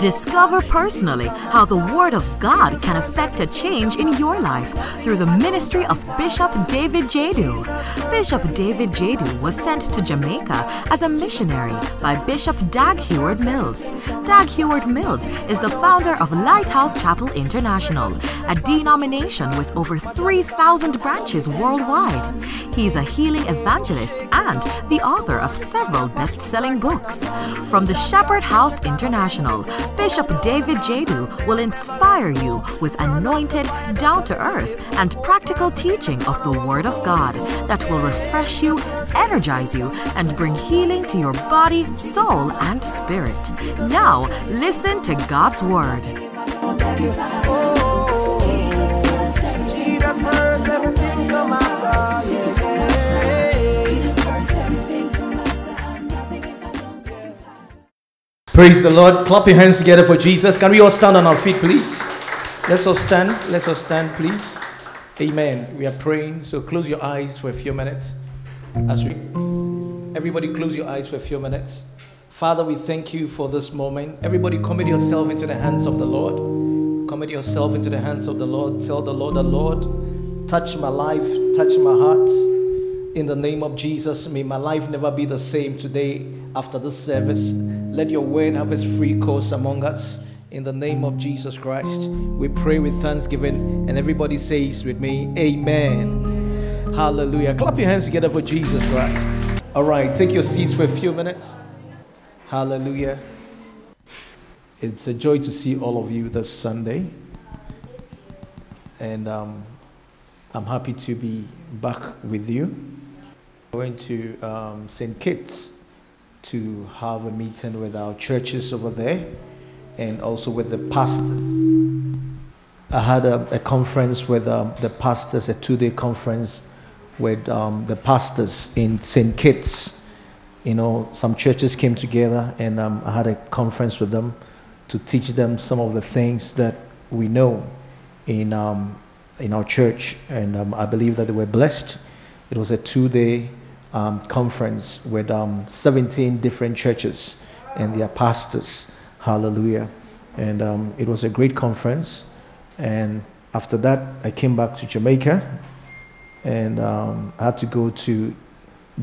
Discover personally how the Word of God can affect a change in your life through the ministry of Bishop David Jadu. Bishop David Jadu was sent to Jamaica as a missionary by Bishop Dag Heward Mills. Dag Heward Mills is the founder of Lighthouse Chapel International, a denomination with over 3,000 branches worldwide. He's a healing evangelist and the author of several best selling books. From the Shepherd House International, Bishop David Jadu will inspire you with anointed, down to earth, and practical teaching of the Word of God that will refresh you, energize you, and bring healing to your body, soul, and spirit. Now, listen to God's Word. Jesus Praise the Lord. Clap your hands together for Jesus. Can we all stand on our feet, please? Let's all stand. Let's all stand, please. Amen. We are praying, so close your eyes for a few minutes. As we, everybody, close your eyes for a few minutes. Father, we thank you for this moment. Everybody, commit yourself into the hands of the Lord. Commit yourself into the hands of the Lord. Tell the Lord, the Lord, touch my life, touch my heart. In the name of Jesus, may my life never be the same today after this service. Let your word have its free course among us. In the name of Jesus Christ, we pray with thanksgiving, and everybody says with me, Amen. Hallelujah. Clap your hands together for Jesus Christ. All right, take your seats for a few minutes. Hallelujah. It's a joy to see all of you this Sunday. And um, I'm happy to be back with you. Went to um, St. Kitts to have a meeting with our churches over there and also with the pastors. I had a, a conference with um, the pastors, a two day conference with um, the pastors in St. Kitts. You know, some churches came together and um, I had a conference with them to teach them some of the things that we know in, um, in our church. And um, I believe that they were blessed. It was a two day um, conference with um, 17 different churches and their pastors. Hallelujah. And um, it was a great conference. And after that, I came back to Jamaica and um, I had to go to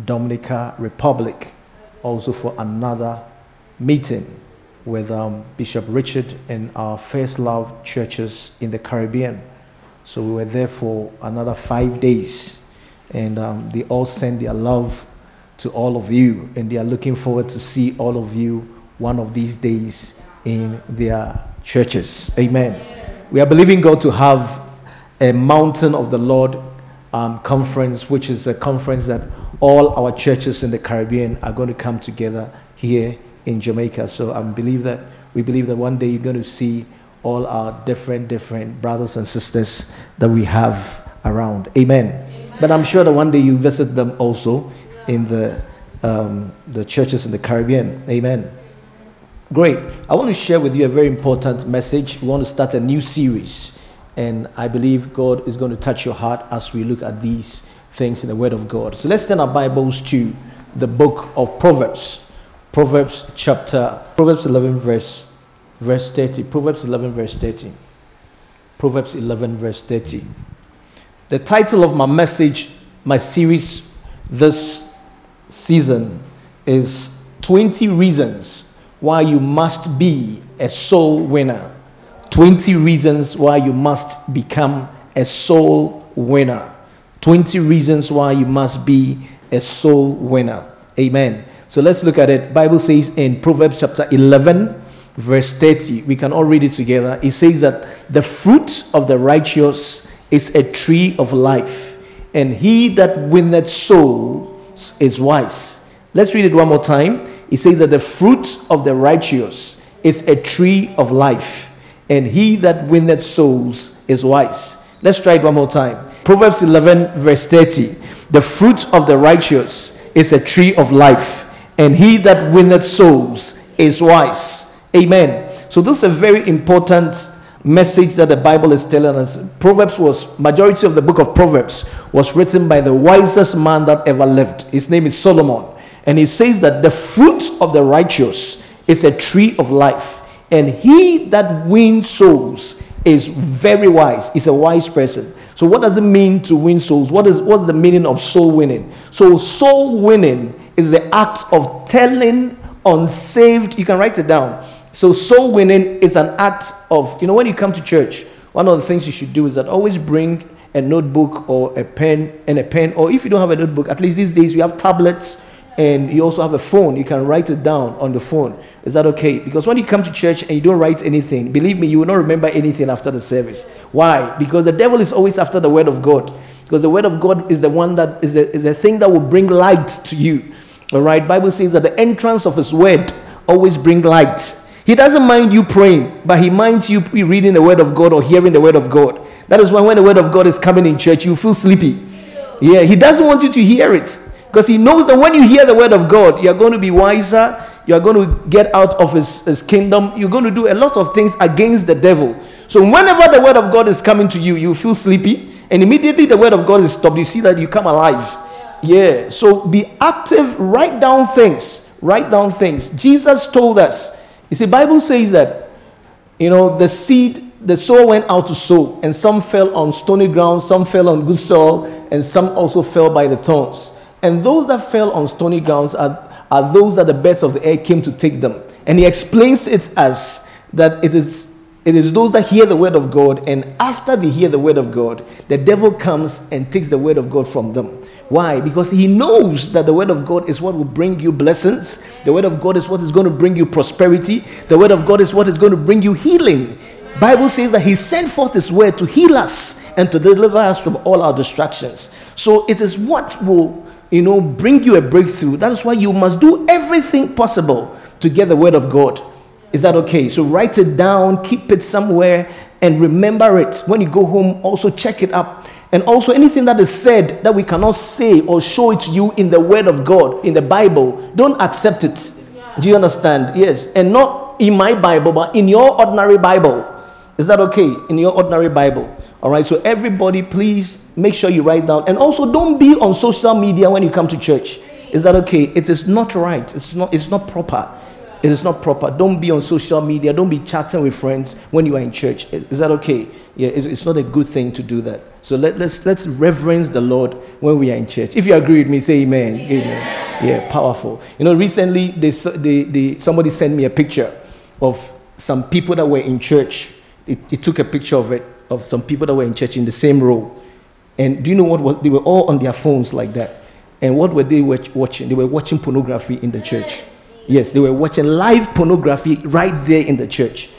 Dominica Republic also for another meeting with um, Bishop Richard and our First Love churches in the Caribbean. So we were there for another five days and um, they all send their love to all of you, and they are looking forward to see all of you one of these days in their churches. Amen. We are believing God to have a Mountain of the Lord um, conference, which is a conference that all our churches in the Caribbean are going to come together here in Jamaica. So I believe that we believe that one day you're going to see all our different different brothers and sisters that we have around. Amen. But I'm sure that one day you visit them also in the, um, the churches in the Caribbean. Amen. Great. I want to share with you a very important message. We want to start a new series. And I believe God is going to touch your heart as we look at these things in the Word of God. So let's turn our Bibles to the book of Proverbs. Proverbs chapter, Proverbs 11, verse, verse 30. Proverbs 11, verse 30. Proverbs 11, verse 30. The title of my message, my series this season is 20 Reasons Why You Must Be a Soul Winner. 20 Reasons Why You Must Become a Soul Winner. 20 Reasons Why You Must Be a Soul Winner. Amen. So let's look at it. Bible says in Proverbs chapter 11 verse 30 we can all read it together it says that the fruit of the righteous is a tree of life, and he that winneth souls is wise. Let's read it one more time. He says that the fruit of the righteous is a tree of life, and he that winneth souls is wise. Let's try it one more time. Proverbs 11, verse 30. The fruit of the righteous is a tree of life, and he that winneth souls is wise. Amen. So, this is a very important message that the Bible is telling us. Proverbs was majority of the book of Proverbs was written by the wisest man that ever lived. His name is Solomon. And he says that the fruit of the righteous is a tree of life, And he that wins souls is very wise, is a wise person. So, what does it mean to win souls? What is what's the meaning of soul winning? So, soul winning is the act of telling unsaved, you can write it down. So, soul winning is an act of, you know, when you come to church, one of the things you should do is that always bring a notebook or a pen and a pen, or if you don't have a notebook, at least these days we have tablets and you also have a phone. You can write it down on the phone. Is that okay? Because when you come to church and you don't write anything, believe me, you will not remember anything after the service. Why? Because the devil is always after the word of God. Because the word of God is the one that is the, is the thing that will bring light to you. All right. Bible says that the entrance of His word always bring light. He doesn't mind you praying, but He minds you reading the word of God or hearing the word of God. That is why when the word of God is coming in church, you feel sleepy. Yeah, He doesn't want you to hear it because He knows that when you hear the word of God, you're going to be wiser. You're going to get out of his, his kingdom. You're going to do a lot of things against the devil. So, whenever the word of God is coming to you, you feel sleepy, and immediately the word of God is stopped. You see that you come alive. Yeah. So be active, write down things. Write down things. Jesus told us. You see, Bible says that, you know, the seed, the soul went out to sow, and some fell on stony ground, some fell on good soil, and some also fell by the thorns. And those that fell on stony grounds are, are those that the birds of the air came to take them. And he explains it as that it is it is those that hear the word of God, and after they hear the word of God, the devil comes and takes the word of God from them. Why? Because he knows that the word of God is what will bring you blessings. The word of God is what is going to bring you prosperity. The word of God is what is going to bring you healing. Bible says that he sent forth his word to heal us and to deliver us from all our distractions. So it is what will, you know, bring you a breakthrough. That is why you must do everything possible to get the word of God. Is that okay? So write it down, keep it somewhere, and remember it. When you go home, also check it up. And also, anything that is said that we cannot say or show it to you in the Word of God, in the Bible, don't accept it. Do you understand? Yes. And not in my Bible, but in your ordinary Bible. Is that okay? In your ordinary Bible. All right. So, everybody, please make sure you write down. And also, don't be on social media when you come to church. Is that okay? It is not right. It's not, it's not proper. It is not proper. Don't be on social media. Don't be chatting with friends when you are in church. Is, is that okay? Yeah, it's, it's, not a good thing to do that. So let, let's, let's reverence the Lord when we are in church. If you agree with me, say amen. Amen. amen. Yeah, powerful. You know, recently they, they, they, somebody sent me a picture of some people that were in church. It, it took a picture of it, of some people that were in church in the same row. And do you know what was, they were all on their phones like that. And what were they watching? They were watching pornography in the church. Yes, they were watching live pornography right there in the church.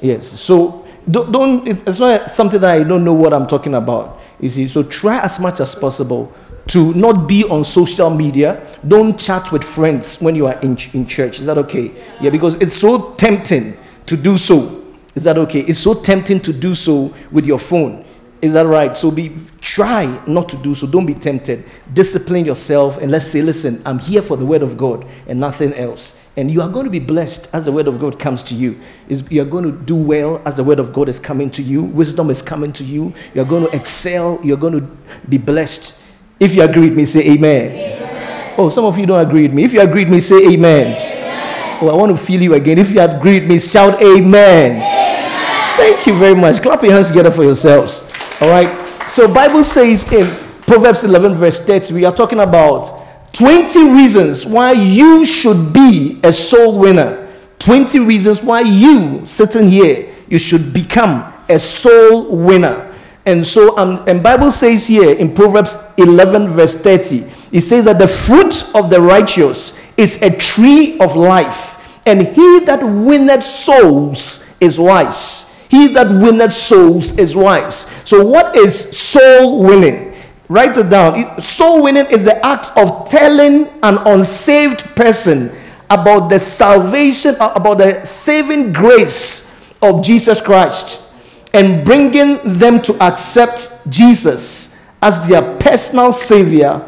Yes, so don't, don't it's not something that I don't know what I'm talking about. You see, so try as much as possible to not be on social media. Don't chat with friends when you are in, in church. Is that okay? Yeah, because it's so tempting to do so. Is that okay? It's so tempting to do so with your phone. Is that right? So be try not to do so. Don't be tempted. Discipline yourself and let's say, listen, I'm here for the word of God and nothing else. And you are going to be blessed as the word of God comes to you. You're going to do well as the word of God is coming to you. Wisdom is coming to you. You're going to excel. You're going to be blessed. If you agree with me, say amen. amen. Oh, some of you don't agree with me. If you agree with me, say amen. amen. Oh, I want to feel you again. If you agree with me, shout amen. amen. Thank you very much. Clap your hands together for yourselves. All right. So Bible says in Proverbs 11 verse 30, we are talking about 20 reasons why you should be a soul winner. 20 reasons why you sitting here, you should become a soul winner. And so, um, and Bible says here in Proverbs 11 verse 30, it says that the fruit of the righteous is a tree of life, and he that winneth souls is wise. He that winneth souls is wise. So, what is soul winning? Write it down. Soul winning is the act of telling an unsaved person about the salvation, uh, about the saving grace of Jesus Christ, and bringing them to accept Jesus as their personal Savior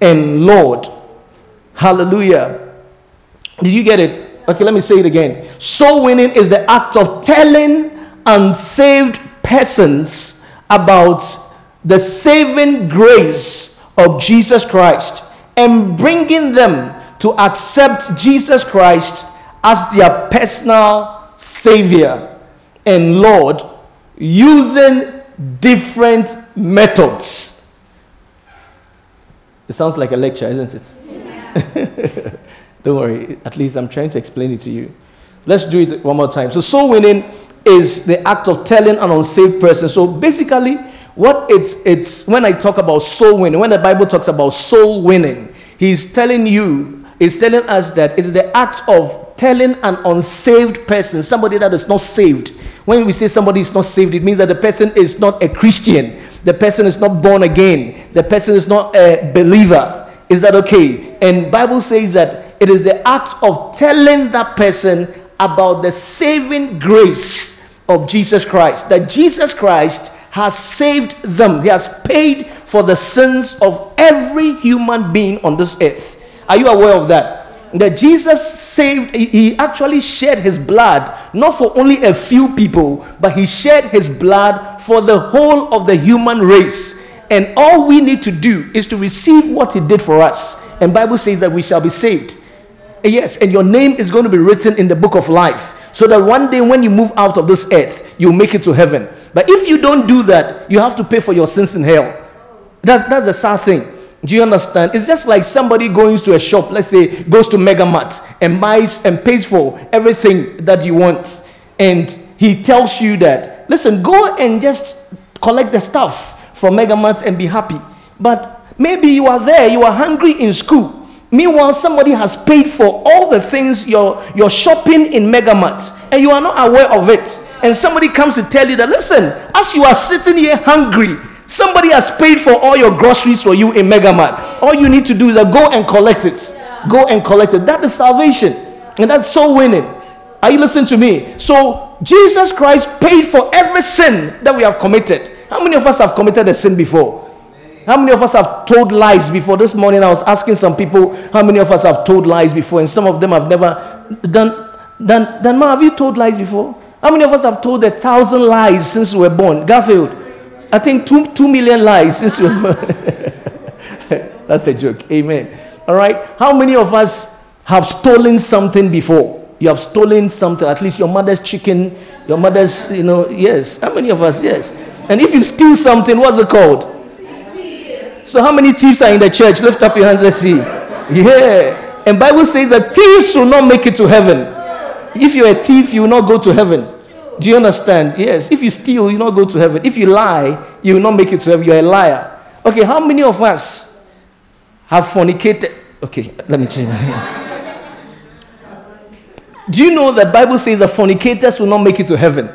and Lord. Hallelujah. Did you get it? Okay, let me say it again. Soul winning is the act of telling unsaved persons about the saving grace of Jesus Christ and bringing them to accept Jesus Christ as their personal Savior and Lord using different methods. It sounds like a lecture, isn't it? Yeah. Don't worry, at least I'm trying to explain it to you. Let's do it one more time. So, soul winning is the act of telling an unsaved person. So, basically, what it's, it's when I talk about soul winning, when the Bible talks about soul winning, he's telling you, he's telling us that it's the act of telling an unsaved person, somebody that is not saved. When we say somebody is not saved, it means that the person is not a Christian, the person is not born again, the person is not a believer. Is that okay? And Bible says that it is the act of telling that person about the saving grace of Jesus Christ. That Jesus Christ has saved them. He has paid for the sins of every human being on this earth. Are you aware of that? That Jesus saved, he actually shed his blood, not for only a few people, but he shed his blood for the whole of the human race. And all we need to do is to receive what he did for us. And Bible says that we shall be saved. Yes, and your name is going to be written in the book of life so that one day when you move out of this earth, you'll make it to heaven. But if you don't do that, you have to pay for your sins in hell. That, that's the sad thing. Do you understand? It's just like somebody going to a shop, let's say, goes to Megamart and buys and pays for everything that you want. And he tells you that, listen, go and just collect the stuff from Megamart and be happy. But maybe you are there, you are hungry in school Meanwhile, somebody has paid for all the things you're, you're shopping in Megamart and you are not aware of it. And somebody comes to tell you that, listen, as you are sitting here hungry, somebody has paid for all your groceries for you in Megamart. All you need to do is go and collect it. Go and collect it. That is salvation. And that's so winning. Are you listening to me? So, Jesus Christ paid for every sin that we have committed. How many of us have committed a sin before? How many of us have told lies before? This morning I was asking some people how many of us have told lies before, and some of them have never done. Done, done Ma, have you told lies before? How many of us have told a thousand lies since we were born? Garfield, I think two, two million lies since we were born. That's a joke. Amen. All right. How many of us have stolen something before? You have stolen something, at least your mother's chicken, your mother's, you know, yes. How many of us? Yes. And if you steal something, what's it called? So how many thieves are in the church? Lift up your hands, let's see. Yeah. And Bible says that thieves will not make it to heaven. If you're a thief, you will not go to heaven. Do you understand? Yes. If you steal, you will not go to heaven. If you lie, you will not make it to heaven. You're a liar. Okay, how many of us have fornicated? Okay, let me change Do you know that Bible says that fornicators will not make it to heaven?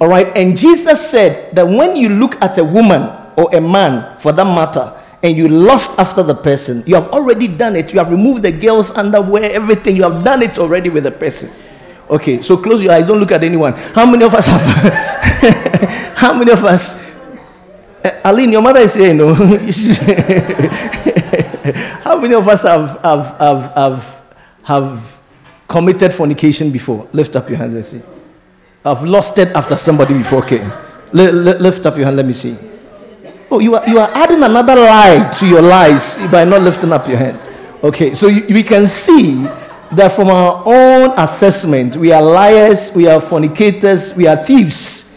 All right. And Jesus said that when you look at a woman or a man, for that matter, and you lust after the person, you have already done it. You have removed the girl's underwear, everything. You have done it already with the person. Okay, so close your eyes. Don't look at anyone. How many of us have? how many of us? Uh, Aline, your mother is here, no? how many of us have, have, have, have, have committed fornication before? Lift up your hands and see. I've lost it after somebody before. Okay. L- lift up your hand. Let me see. Oh, you are, you are adding another lie to your lies by not lifting up your hands. Okay, so you, we can see that from our own assessment, we are liars, we are fornicators, we are thieves.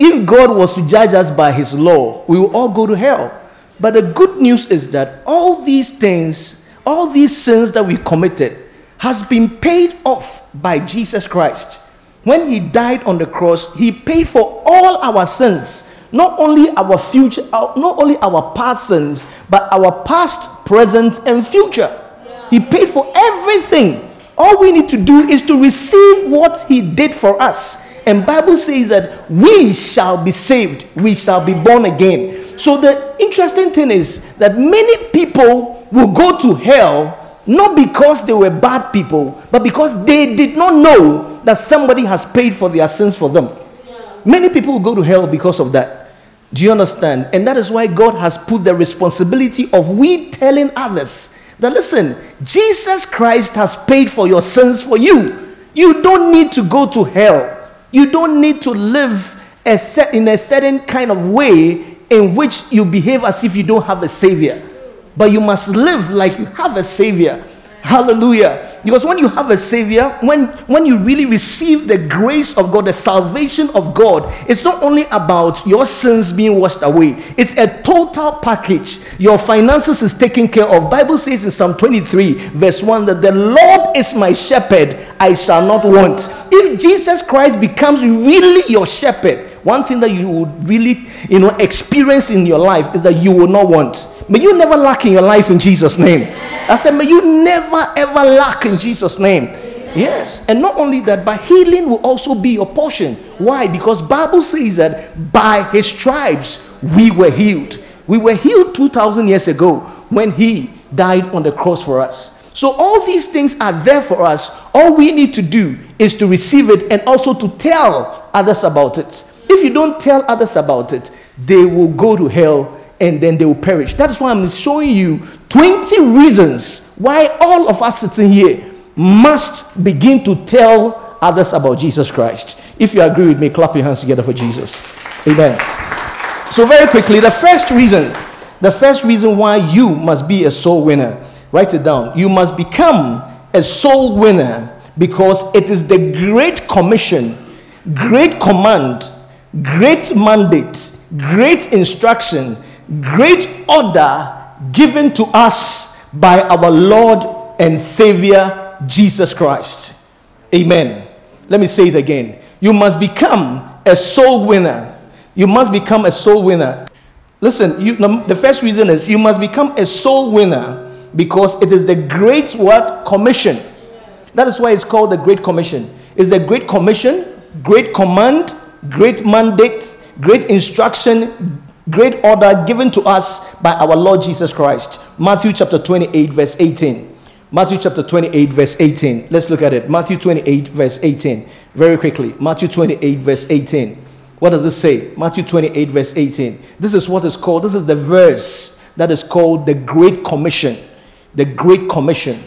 If God was to judge us by his law, we will all go to hell. But the good news is that all these things, all these sins that we committed, has been paid off by Jesus Christ. When he died on the cross, he paid for all our sins not only our future, uh, not only our past sins, but our past, present, and future. He paid for everything. All we need to do is to receive what He did for us. And Bible says that we shall be saved, we shall be born again. So the interesting thing is that many people will go to hell not because they were bad people, but because they did not know that somebody has paid for their sins for them. Many people will go to hell because of that. Do you understand? And that is why God has put the responsibility of we telling others that listen, Jesus Christ has paid for your sins for you. You don't need to go to hell. You don't need to live a set, in a certain kind of way in which you behave as if you don't have a savior. But you must live like you have a savior. Hallelujah. Because when you have a savior, when when you really receive the grace of God, the salvation of God, it's not only about your sins being washed away. It's a total package. Your finances is taken care of. Bible says in Psalm 23 verse 1 that the Lord is my shepherd, I shall not want. If Jesus Christ becomes really your shepherd, one thing that you would really, you know, experience in your life is that you will not want. May you never lack in your life in Jesus' name. I said, may you never ever lack in Jesus' name. Yes, and not only that, but healing will also be your portion. Why? Because Bible says that by his stripes we were healed. We were healed 2000 years ago when he died on the cross for us. So all these things are there for us. All we need to do is to receive it and also to tell others about it. If you don't tell others about it, they will go to hell and then they will perish. That is why I'm showing you 20 reasons why all of us sitting here must begin to tell others about Jesus Christ. If you agree with me, clap your hands together for Jesus. Amen. So, very quickly, the first reason, the first reason why you must be a soul winner, write it down. You must become a soul winner because it is the great commission, great command great mandate, great instruction, great order given to us by our Lord and Savior Jesus Christ. Amen. Let me say it again. You must become a soul winner. You must become a soul winner. Listen, you, the first reason is you must become a soul winner because it is the great what commission. That is why it's called the Great Commission. It's the Great Commission, Great Command, great mandate, great instruction, great order given to us by our Lord Jesus Christ. Matthew chapter 28, verse 18. Matthew chapter 28, verse 18. Let's look at it. Matthew 28, verse 18. Very quickly. Matthew 28, verse 18. What does this say? Matthew 28, verse 18. This is what is called, this is the verse that is called the Great Commission. The Great Commission.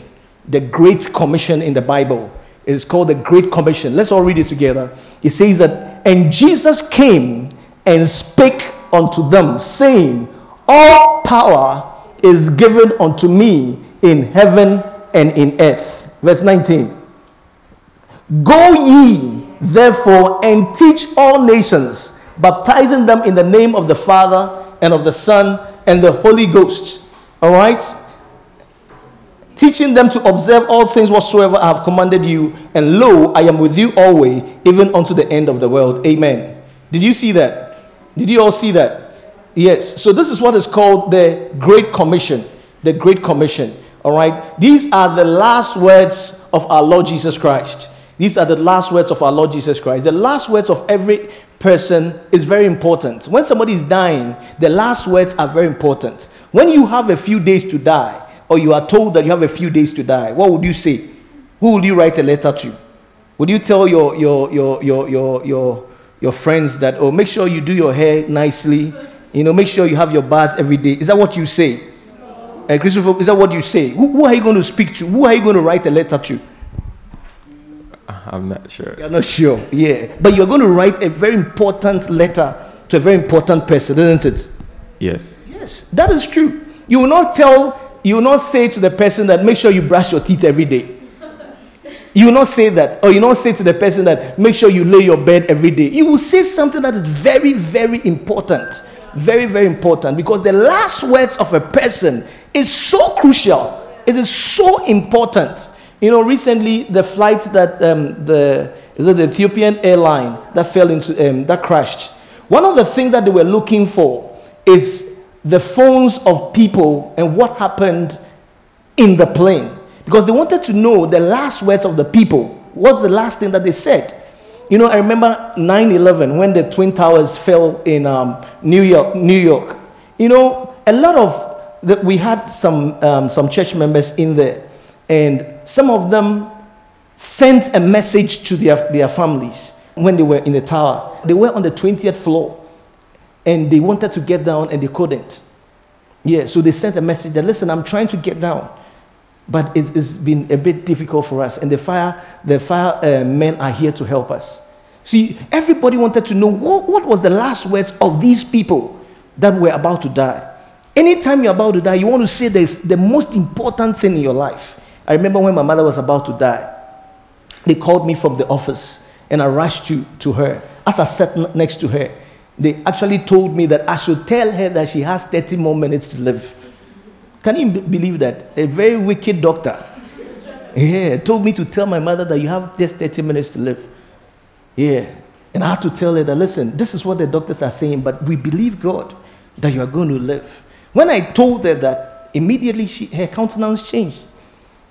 The Great Commission in the Bible. It is called the Great Commission. Let's all read it together. It says that, and Jesus came and spake unto them, saying, All power is given unto me in heaven and in earth. Verse 19. Go ye therefore and teach all nations, baptizing them in the name of the Father and of the Son and the Holy Ghost. All right? teaching them to observe all things whatsoever I have commanded you. And lo, I am with you always, even unto the end of the world. Amen. Did you see that? Did you all see that? Yes. So this is what is called the Great Commission. The Great Commission. All right. These are the last words of our Lord Jesus Christ. These are the last words of our Lord Jesus Christ. The last words of every person is very important. When somebody is dying, the last words are very important. When you have a few days to die, or you are told that you have a few days to die, what would you say? Who would you write a letter to? Would you tell your, your, your, your, your, your, your friends that, oh, make sure you do your hair nicely, you know, make sure you have your bath every day? Is that what you say? Uh, Christopher, is that what you say? Who, who are you going to speak to? Who are you going to write a letter to? I'm not sure. You're not sure, yeah. But you're going to write a very important letter to a very important person, isn't it? Yes. Yes, that is true. You will not tell you will not say to the person that make sure you brush your teeth every day. You will not say that. Or you not say to the person that make sure you lay your bed every day. You will say something that is very, very important. Very, very important. Because the last words of a person is so crucial. It is so important. You know, recently the flight that um, the is it the Ethiopian airline that fell into um, that crashed. One of the things that they were looking for is the phones of people and what happened in the plane because they wanted to know the last words of the people. What's the last thing that they said? You know, I remember 9 11 when the Twin Towers fell in um, New York. New York. You know, a lot of the, we had some, um, some church members in there, and some of them sent a message to their, their families when they were in the tower. They were on the 20th floor and they wanted to get down and they couldn't. Yeah, so they sent a message that, listen, I'm trying to get down, but it, has been a bit difficult for us. And the fire, the fire uh, men are here to help us. See, everybody wanted to know what, what was the last words of these people that were about to die. Anytime you're about to die, you want to say the most important thing in your life. I remember when my mother was about to die, they called me from the office and I rushed to, to her. As I sat next to her, they actually told me that I should tell her that she has 30 more minutes to live. Can you believe that? A very wicked doctor. Yeah, told me to tell my mother that you have just 30 minutes to live. Yeah. And I had to tell her that, listen, this is what the doctors are saying, but we believe God that you are going to live. When I told her that, immediately she, her countenance changed.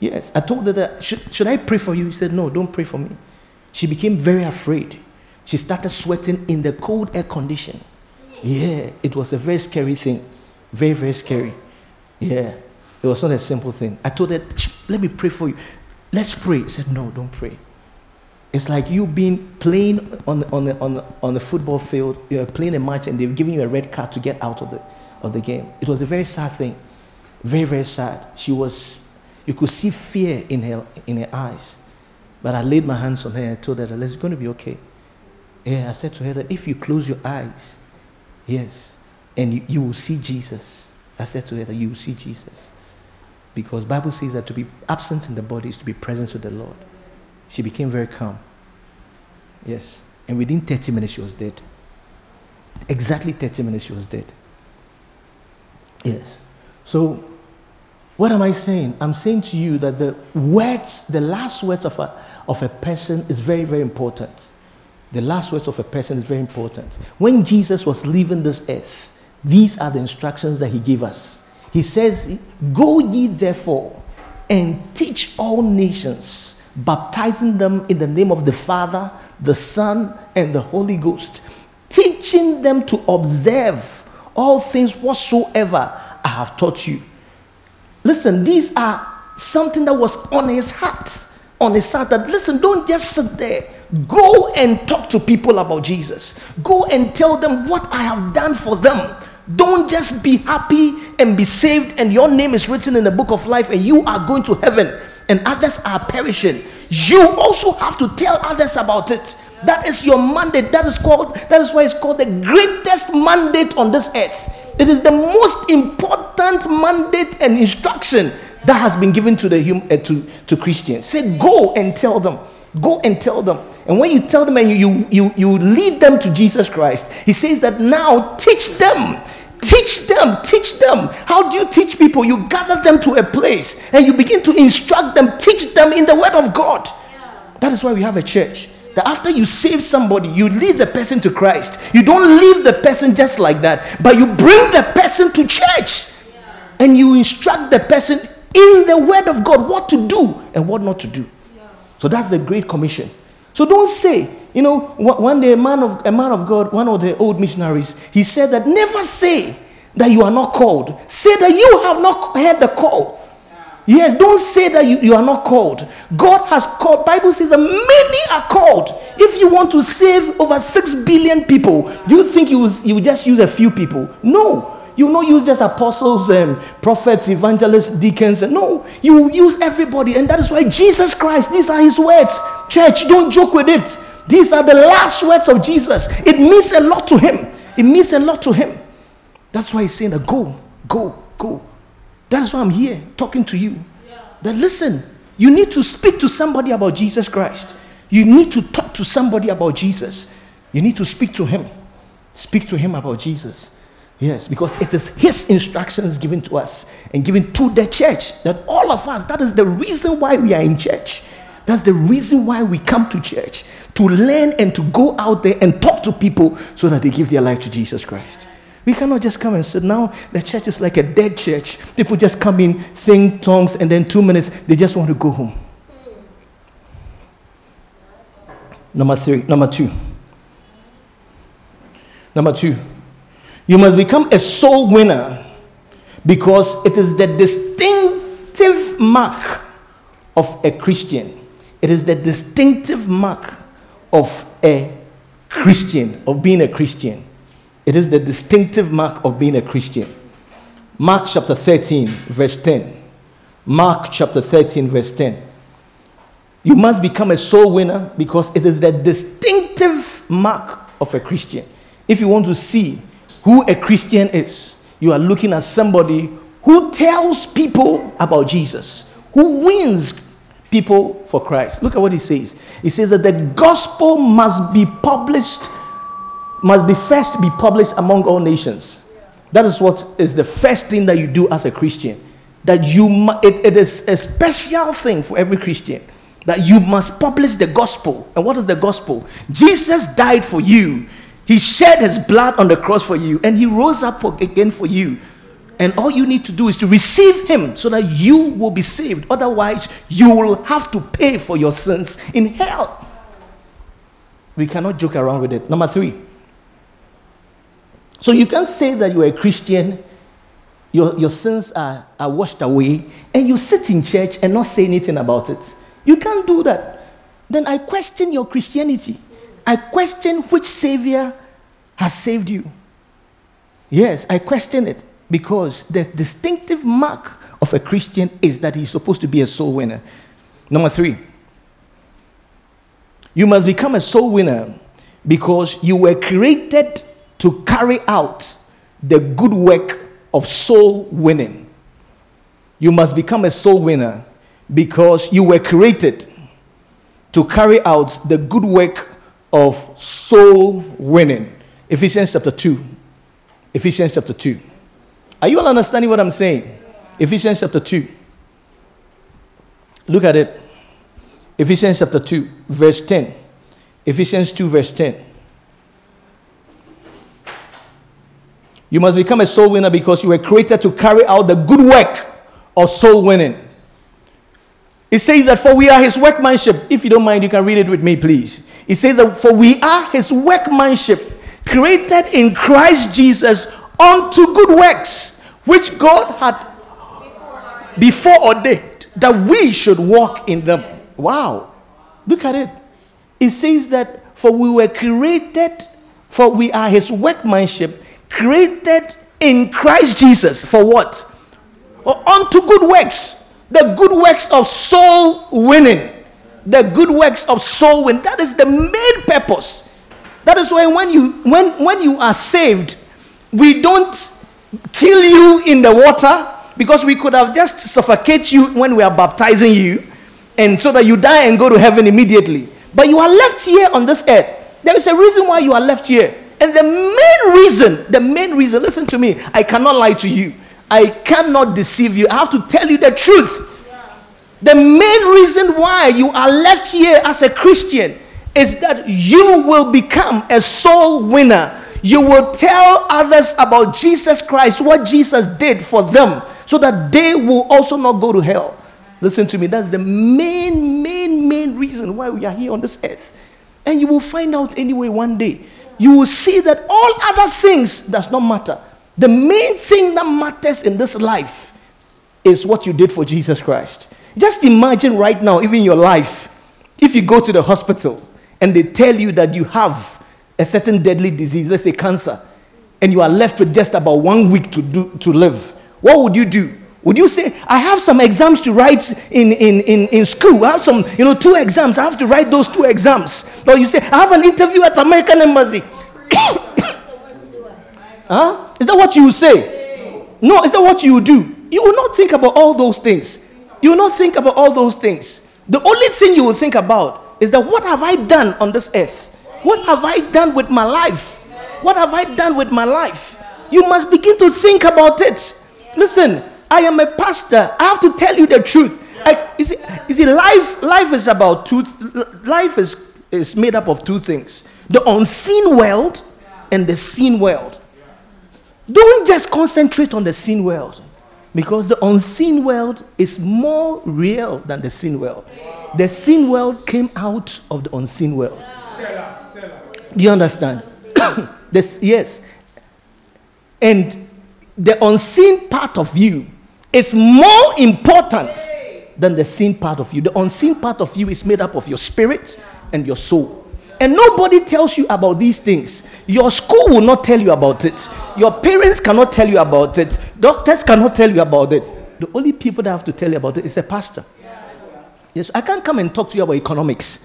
Yes, I told her that, should, should I pray for you? She said, no, don't pray for me. She became very afraid. She started sweating in the cold air condition. Yeah, it was a very scary thing. Very, very scary. Yeah, it was not a simple thing. I told her, let me pray for you. Let's pray. She said, no, don't pray. It's like you being playing on the, on the, on the, on the football field, you're playing a match and they've given you a red card to get out of the, of the game. It was a very sad thing. Very, very sad. She was, you could see fear in her, in her eyes. But I laid my hands on her and I told her that it's going to be okay. Yeah, I said to her that if you close your eyes, yes, and you, you will see Jesus. I said to her that you will see Jesus. Because Bible says that to be absent in the body is to be present with the Lord. She became very calm. Yes. And within 30 minutes, she was dead. Exactly 30 minutes, she was dead. Yes. So, what am I saying? I'm saying to you that the words, the last words of a, of a person is very, very important. The last words of a person is very important. When Jesus was leaving this earth, these are the instructions that he gave us. He says, Go ye therefore and teach all nations baptizing them in the name of the Father, the Son, and the Holy Ghost, teaching them to observe all things whatsoever I have taught you. Listen, these are something that was on his heart. On his heart, that listen, don't just sit there. Go and talk to people about Jesus. Go and tell them what I have done for them. Don't just be happy and be saved, and your name is written in the book of life, and you are going to heaven and others are perishing, you also have to tell others about it. That is your mandate. That is called, that is why it's called the greatest mandate on this earth. It is the most important mandate and instruction that has been given to the hum, uh, to, to Christians. Say, go and tell them. Go and tell them. And when you tell them and you, you, you, you lead them to Jesus Christ, he says that now teach them Teach them, teach them. How do you teach people? You gather them to a place and you begin to instruct them, teach them in the word of God. That is why we have a church. That after you save somebody, you lead the person to Christ. You don't leave the person just like that, but you bring the person to church and you instruct the person in the word of God what to do and what not to do. So that's the Great Commission. So don't say, you know, one day a man of a man of God, one of the old missionaries, he said that never say that you are not called. Say that you have not heard the call. Yes, don't say that you, you are not called. God has called. Bible says that many are called. If you want to save over six billion people, do you think you, you just use a few people? No. You will not use just apostles and prophets, evangelists, deacons. No, you use everybody. And that is why Jesus Christ, these are his words. Church, don't joke with it. These are the last words of Jesus. It means a lot to him. It means a lot to him. That's why he's saying that go, go, go. That's why I'm here talking to you. Yeah. That listen, you need to speak to somebody about Jesus Christ. You need to talk to somebody about Jesus. You need to speak to him. Speak to him about Jesus. Yes, because it is his instructions given to us and given to the church. That all of us, that is the reason why we are in church. That's the reason why we come to church to learn and to go out there and talk to people so that they give their life to Jesus Christ. We cannot just come and sit. Now the church is like a dead church. People just come in, sing tongues, and then two minutes, they just want to go home. Number three, number two. Number two, you must become a soul winner because it is the distinctive mark of a Christian it is the distinctive mark of a Christian, of being a Christian. It is the distinctive mark of being a Christian. Mark chapter 13, verse 10. Mark chapter 13, verse 10. You must become a soul winner because it is the distinctive mark of a Christian. If you want to see who a Christian is, you are looking at somebody who tells people about Jesus, who wins people for Christ. Look at what he says. He says that the gospel must be published, must be first be published among all nations. That is what is the first thing that you do as a Christian. That you, it, it is a special thing for every Christian that you must publish the gospel. And what is the gospel? Jesus died for you. He shed his blood on the cross for you, and he rose up again for you. And all you need to do is to receive him so that you will be saved. Otherwise, you will have to pay for your sins in hell. We cannot joke around with it. Number three. So you can't say that you're a Christian, your, your sins are, are washed away, and you sit in church and not say anything about it. You can't do that. Then I question your Christianity. I question which Savior has saved you. Yes, I question it because the distinctive mark of a Christian is that he's supposed to be a soul winner. Number three, you must become a soul winner because you were created to carry out the good work of soul winning. You must become a soul winner because you were created to carry out the good work of soul winning. Ephesians chapter 2. Ephesians chapter 2. Are you all understanding what I'm saying? Ephesians chapter 2. Look at it. Ephesians chapter 2, verse 10. Ephesians 2, verse 10. You must become a soul winner because you were created to carry out the good work of soul winning. It says that for we are his workmanship. If you don't mind, you can read it with me, please. It says that for we are his workmanship, created in Christ Jesus unto good works, which God had before ordained that we should walk in them. Wow. Look at it. It says that for we were created, for we are his workmanship, created in Christ Jesus. For what? Or unto good works the good works of soul winning. The good works of soul winning. That is the main purpose. That is why when you when when you are saved, we don't kill you in the water because we could have just suffocate you when we are baptizing you and so that you die and go to heaven immediately. But you are left here on this earth. There is a reason why you are left here. And the main reason, the main reason, listen to me, I cannot lie to you. I cannot deceive you. I have to tell you the truth. The main reason why you are left here as a Christian is that you will become a soul winner. You will tell others about Jesus Christ, what Jesus did for them, so that they will also not go to hell. Listen to me, that's the main, main, main reason why we are here on this earth. And you will find out anyway one day. You will see that all other things does not matter. The main thing that matters in this life is what you did for Jesus Christ. Just imagine right now, even your life, if you go to the hospital and they tell you that you have a certain deadly disease, let's say cancer, and you are left with just about one week to, do, to live, what would you do? Would you say, I have some exams to write in, in, in, in school? I have some, you know, two exams. I have to write those two exams. Or you say, I have an interview at American Embassy. huh? Is that what you say? No, is that what you do? You will not think about all those things. You will not think about all those things. The only thing you will think about is that what have I done on this earth? What have I done with my life? What have I done with my life? You must begin to think about it. Listen, I am a pastor. I have to tell you the truth. I, you, life, life is about two. Life is, is made up of two things: the unseen world and the seen world. Don't just concentrate on the seen world because the unseen world is more real than the seen world. The seen world came out of the unseen world. Do you understand? this, yes. And the unseen part of you is more important than the seen part of you. The unseen part of you is made up of your spirit and your soul. And nobody tells you about these things. Your school will not tell you about it. Your parents cannot tell you about it. Doctors cannot tell you about it. The only people that have to tell you about it is a pastor. Yes, I can't come and talk to you about economics.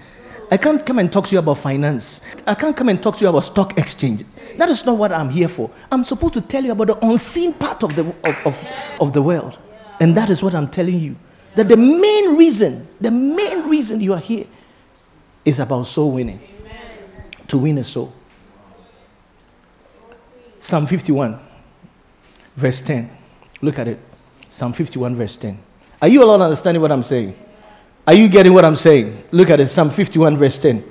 I can't come and talk to you about finance. I can't come and talk to you about stock exchange. That is not what I'm here for. I'm supposed to tell you about the unseen part of the, of, of, of the world. And that is what I'm telling you. that the main reason, the main reason you are here is about soul winning. Amen. To win a soul. Psalm 51, verse 10. Look at it. Psalm 51, verse 10. Are you all understanding what I'm saying? Are you getting what I'm saying? Look at it. Psalm 51, verse 10.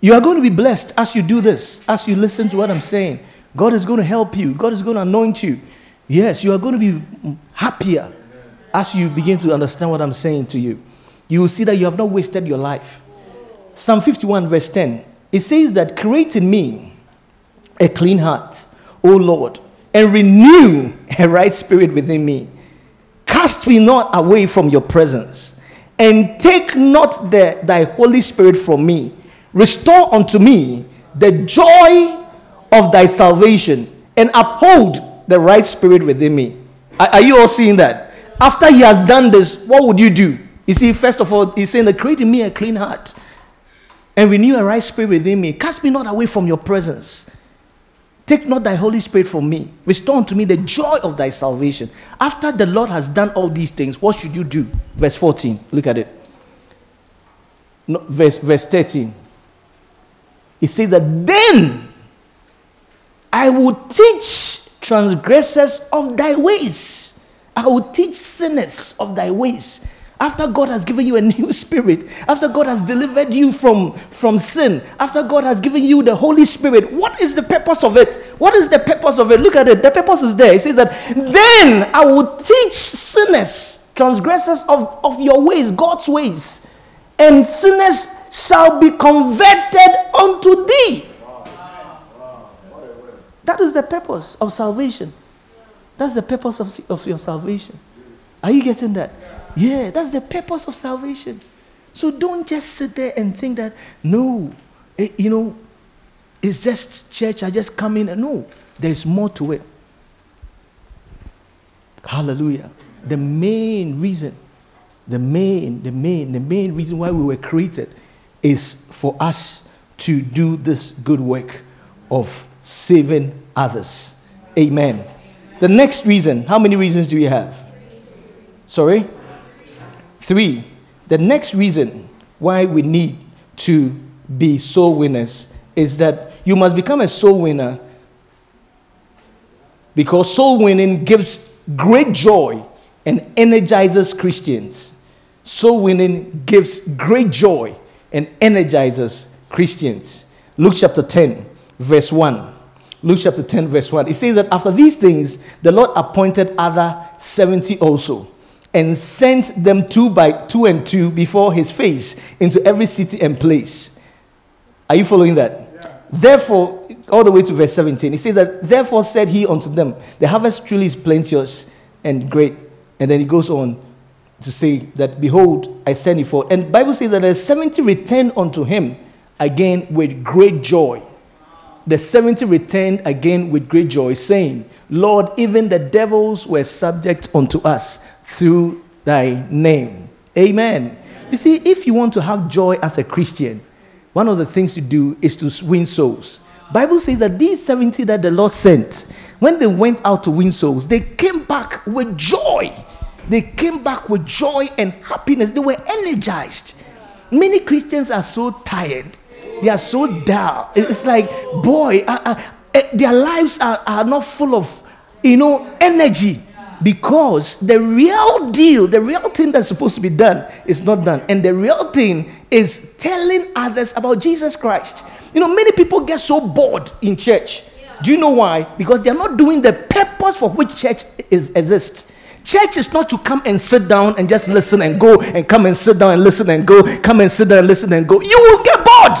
You are going to be blessed as you do this, as you listen to what I'm saying. God is going to help you, God is going to anoint you. Yes, you are going to be happier as you begin to understand what I'm saying to you. You will see that you have not wasted your life. Psalm 51, verse 10. It says that create in me a clean heart, O Lord, and renew a right spirit within me. Cast me not away from your presence, and take not the, thy Holy Spirit from me. Restore unto me the joy of thy salvation, and uphold the right spirit within me. Are, are you all seeing that? After he has done this, what would you do? You see, first of all, he's saying create in me a clean heart and renew a right spirit within me. Cast me not away from your presence. Take not thy Holy Spirit from me. Restore unto me the joy of thy salvation. After the Lord has done all these things, what should you do? Verse 14. Look at it. No, verse, verse 13. He says that then I will teach transgressors of thy ways. I will teach sinners of thy ways. After God has given you a new spirit, after God has delivered you from, from sin, after God has given you the Holy Spirit, what is the purpose of it? What is the purpose of it? Look at it. The purpose is there. It says that then I will teach sinners, transgressors of, of your ways, God's ways, and sinners shall be converted unto thee. That is the purpose of salvation. That's the purpose of, of your salvation. Are you getting that? Yeah, that's the purpose of salvation. So don't just sit there and think that, no, it, you know, it's just church, I just come in. No, there's more to it. Hallelujah. The main reason, the main, the main, the main reason why we were created is for us to do this good work of saving others. Amen. The next reason, how many reasons do we have? Sorry? Three. The next reason why we need to be soul winners is that you must become a soul winner because soul winning gives great joy and energizes Christians. Soul winning gives great joy and energizes Christians. Luke chapter 10, verse 1. Luke chapter 10, verse 1. It says that after these things, the Lord appointed other 70 also and sent them two by two and two before his face into every city and place. Are you following that? Yeah. Therefore, all the way to verse 17, he says that, Therefore said he unto them, The harvest truly is plenteous and great. And then he goes on to say that, Behold, I send you forth. And Bible says that the 70 returned unto him again with great joy the 70 returned again with great joy, saying, Lord, even the devils were subject unto us through thy name. Amen. You see, if you want to have joy as a Christian, one of the things to do is to win souls. Bible says that these 70 that the Lord sent, when they went out to win souls, they came back with joy. They came back with joy and happiness. They were energized. Many Christians are so tired they are so dull. It's like, boy, uh, uh, eh, their lives are, are not full of, you know, energy because the real deal, the real thing that's supposed to be done is not done. And the real thing is telling others about Jesus Christ. You know, many people get so bored in church. Do you know why? Because they're not doing the purpose for which church is, exists. Church is not to come and sit down and just listen and go, and come and sit down and listen and go, come and sit down and listen and go. You will get bored.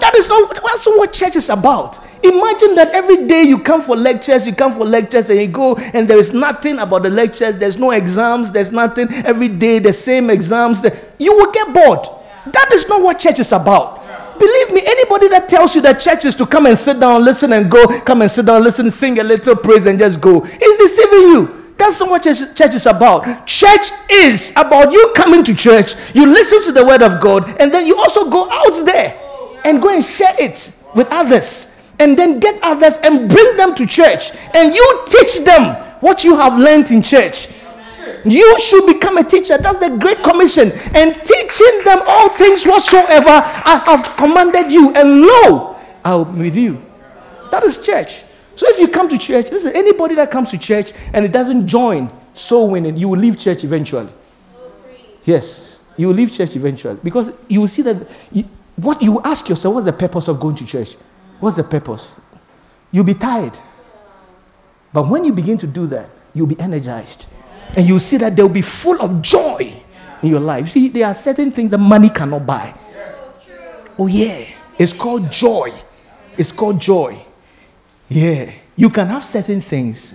That is not that's what church is about. Imagine that every day you come for lectures, you come for lectures, and you go, and there is nothing about the lectures, there's no exams, there's nothing every day, the same exams. You will get bored. Yeah. That is not what church is about. Yeah. Believe me, anybody that tells you that church is to come and sit down, listen and go, come and sit down, listen, sing a little praise, and just go, is deceiving you. That's not what church is about. Church is about you coming to church, you listen to the word of God, and then you also go out there and go and share it with others and then get others and bring them to church and you teach them what you have learned in church You should become a teacher. That's the Great Commission. And teaching them all things whatsoever I have commanded you. And lo, I'll be with you. That is church. So if you come to church, listen, anybody that comes to church and it doesn't join soul winning, you will leave church eventually. Yes, you will leave church eventually. Because you will see that you, what you ask yourself, what's the purpose of going to church? What's the purpose? You'll be tired. But when you begin to do that, you'll be energized. And you'll see that they'll be full of joy in your life. See, there are certain things that money cannot buy. Oh, yeah. It's called joy. It's called joy. Yeah. You can have certain things,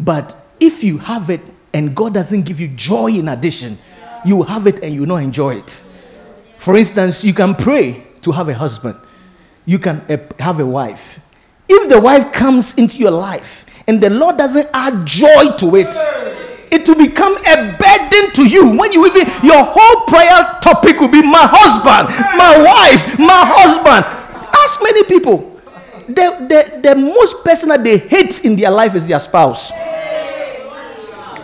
but if you have it and God doesn't give you joy in addition, you have it and you not enjoy it. For instance, you can pray to have a husband, you can uh, have a wife. If the wife comes into your life and the Lord doesn't add joy to it, it will become a burden to you. When you even, your whole prayer topic will be my husband, my wife, my husband. Ask many people. The, the, the most person that they hate in their life is their spouse.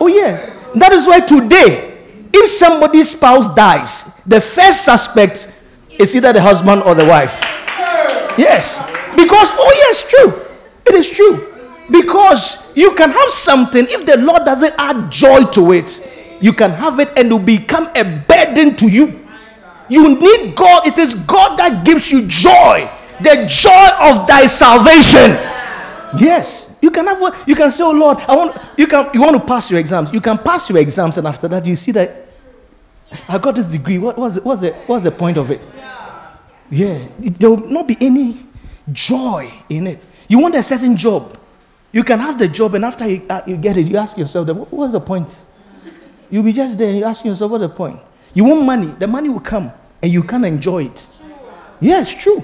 Oh, yeah. That is why today, if somebody's spouse dies, the first suspect is either the husband or the wife. Yes. Because, oh, yes, true. It is true. Because you can have something, if the Lord doesn't add joy to it, you can have it and it will become a burden to you. You need God. It is God that gives you joy, the joy of thy salvation. Yes, you can have you can say, Oh Lord, I want you can you want to pass your exams. You can pass your exams, and after that, you see that I got this degree. What was it? What's the what's the point of it? Yeah, there will not be any joy in it. You want a certain job. You can have the job, and after you, uh, you get it, you ask yourself, what, what's the point? You'll be just there and you ask yourself, what's the point? You want money, the money will come, and you can't enjoy it. Yes, yeah, true.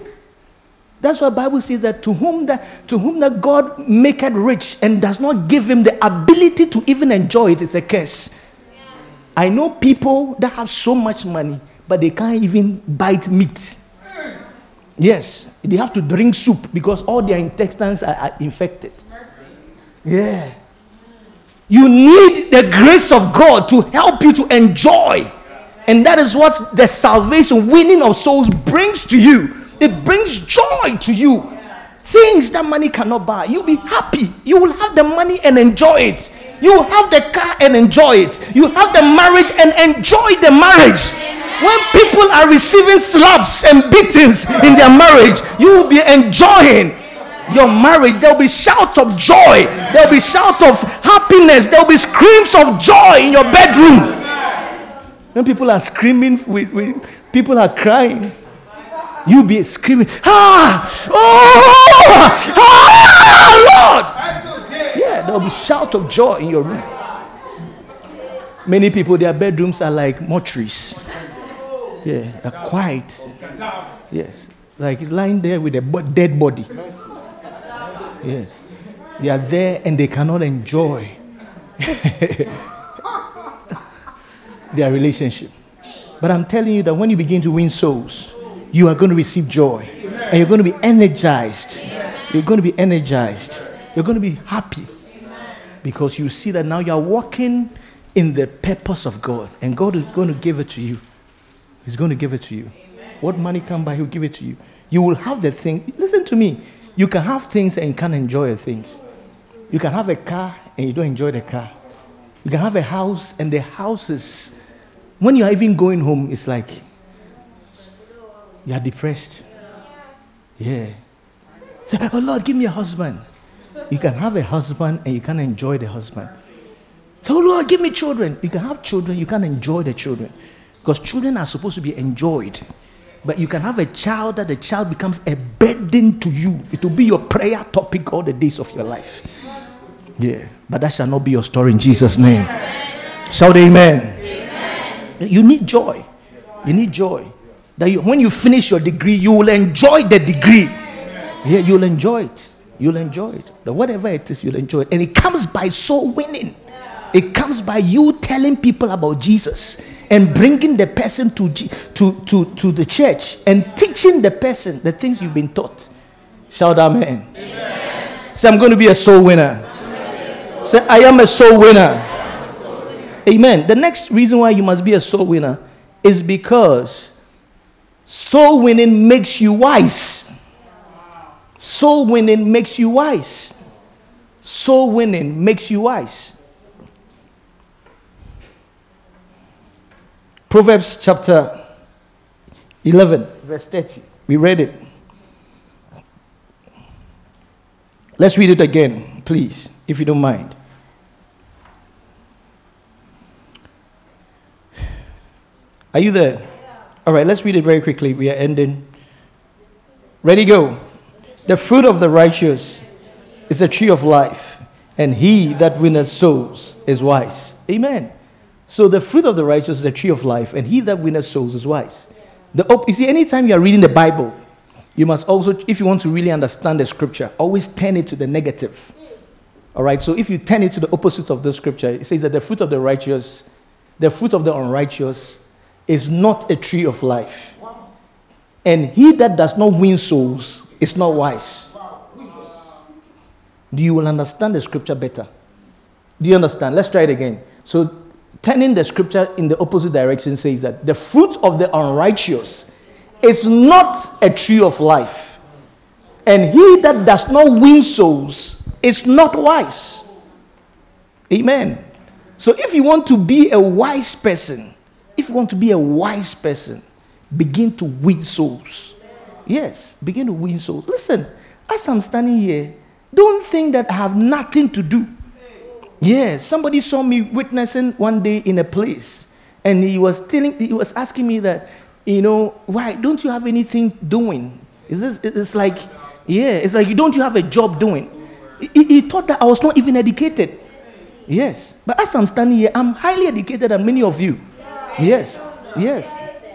That's why Bible says that to whom that to whom that God maketh rich and does not give him the ability to even enjoy it, it's a curse. Yes. I know people that have so much money, but they can't even bite meat. Yes, they have to drink soup because all their intestines are, are infected. Yeah. You need the grace of God to help you to enjoy. And that is what the salvation, winning of souls brings to you. It brings joy to you. Things that money cannot buy. You'll be happy. You will have the money and enjoy it. You will have the car and enjoy it. You will have the marriage and enjoy the marriage. When people are receiving slaps and beatings in their marriage, you will be enjoying your marriage, there'll be shouts of joy, there'll be shouts of happiness, there'll be screams of joy in your bedroom. When people are screaming, we, people are crying, you'll be screaming, Ah, oh, ah, Lord. Yeah, there'll be shout of joy in your room. Many people, their bedrooms are like mortuaries. Yeah, they're quiet. Yes, like lying there with a dead body. Yes. They are there and they cannot enjoy their relationship. But I'm telling you that when you begin to win souls, you are going to receive joy and you're going to be energized. You're going to be energized. You're going to be happy because you see that now you're walking in the purpose of God and God is going to give it to you. He's going to give it to you. What money can buy, He'll give it to you. You will have the thing. Listen to me. You can have things and can't enjoy things. You can have a car and you don't enjoy the car. You can have a house and the house is, when you are even going home, it's like you are depressed. Yeah. Say, oh Lord, give me a husband. You can have a husband and you can't enjoy the husband. So, oh Lord, give me children. You can have children, you can't enjoy the children. Because children are supposed to be enjoyed. But you can have a child that the child becomes a burden to you. It will be your prayer topic all the days of your life. Yeah. But that shall not be your story in Jesus' name. Shout amen. amen. You need joy. You need joy. That you, when you finish your degree, you will enjoy the degree. Yeah, you'll enjoy it. You'll enjoy it. That whatever it is, you'll enjoy it. And it comes by soul winning. It comes by you telling people about Jesus and bringing the person to, to, to, to the church and teaching the person the things you've been taught. Shout amen. amen. Say, I'm going to be a soul winner. Say, I am a soul winner. Amen. The next reason why you must be a soul winner is because soul winning makes you wise. Soul winning makes you wise. Soul winning makes you wise. Proverbs chapter 11, verse 30. We read it. Let's read it again, please, if you don't mind. Are you there? All right, let's read it very quickly. We are ending. Ready, go. The fruit of the righteous is a tree of life, and he that winneth souls is wise. Amen. So the fruit of the righteous is a tree of life, and he that winneth souls is wise. The op- you see, anytime you are reading the Bible, you must also, if you want to really understand the scripture, always turn it to the negative. All right, so if you turn it to the opposite of the scripture, it says that the fruit of the righteous, the fruit of the unrighteous is not a tree of life. And he that does not win souls is not wise. Do you will understand the scripture better? Do you understand? Let's try it again. So, turning the scripture in the opposite direction says that the fruit of the unrighteous is not a tree of life. And he that does not win souls is not wise. Amen. So, if you want to be a wise person, if you want to be a wise person, begin to win souls. Yes, begin to win souls. Listen, as I'm standing here, don't think that I have nothing to do. Yes, somebody saw me witnessing one day in a place, and he was telling, he was asking me that, you know, why don't you have anything doing? Is this? It's like, yeah, it's like, you don't you have a job doing? He, he thought that I was not even educated. Yes, but as I'm standing here, I'm highly educated than many of you. Yes, yes.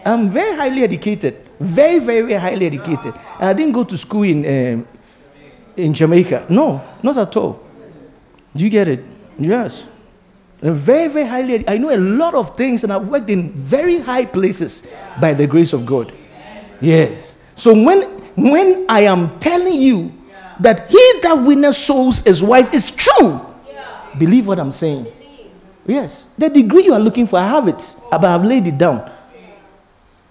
I'm very highly educated. Very, very, highly educated. I didn't go to school in, um, in Jamaica. No, not at all. Do you get it? Yes. I'm very, very highly. I know a lot of things, and I've worked in very high places by the grace of God. Yes. So when when I am telling you that he that winneth souls is wise, it's true. Believe what I'm saying. Yes. The degree you are looking for, I have it, but I've laid it down.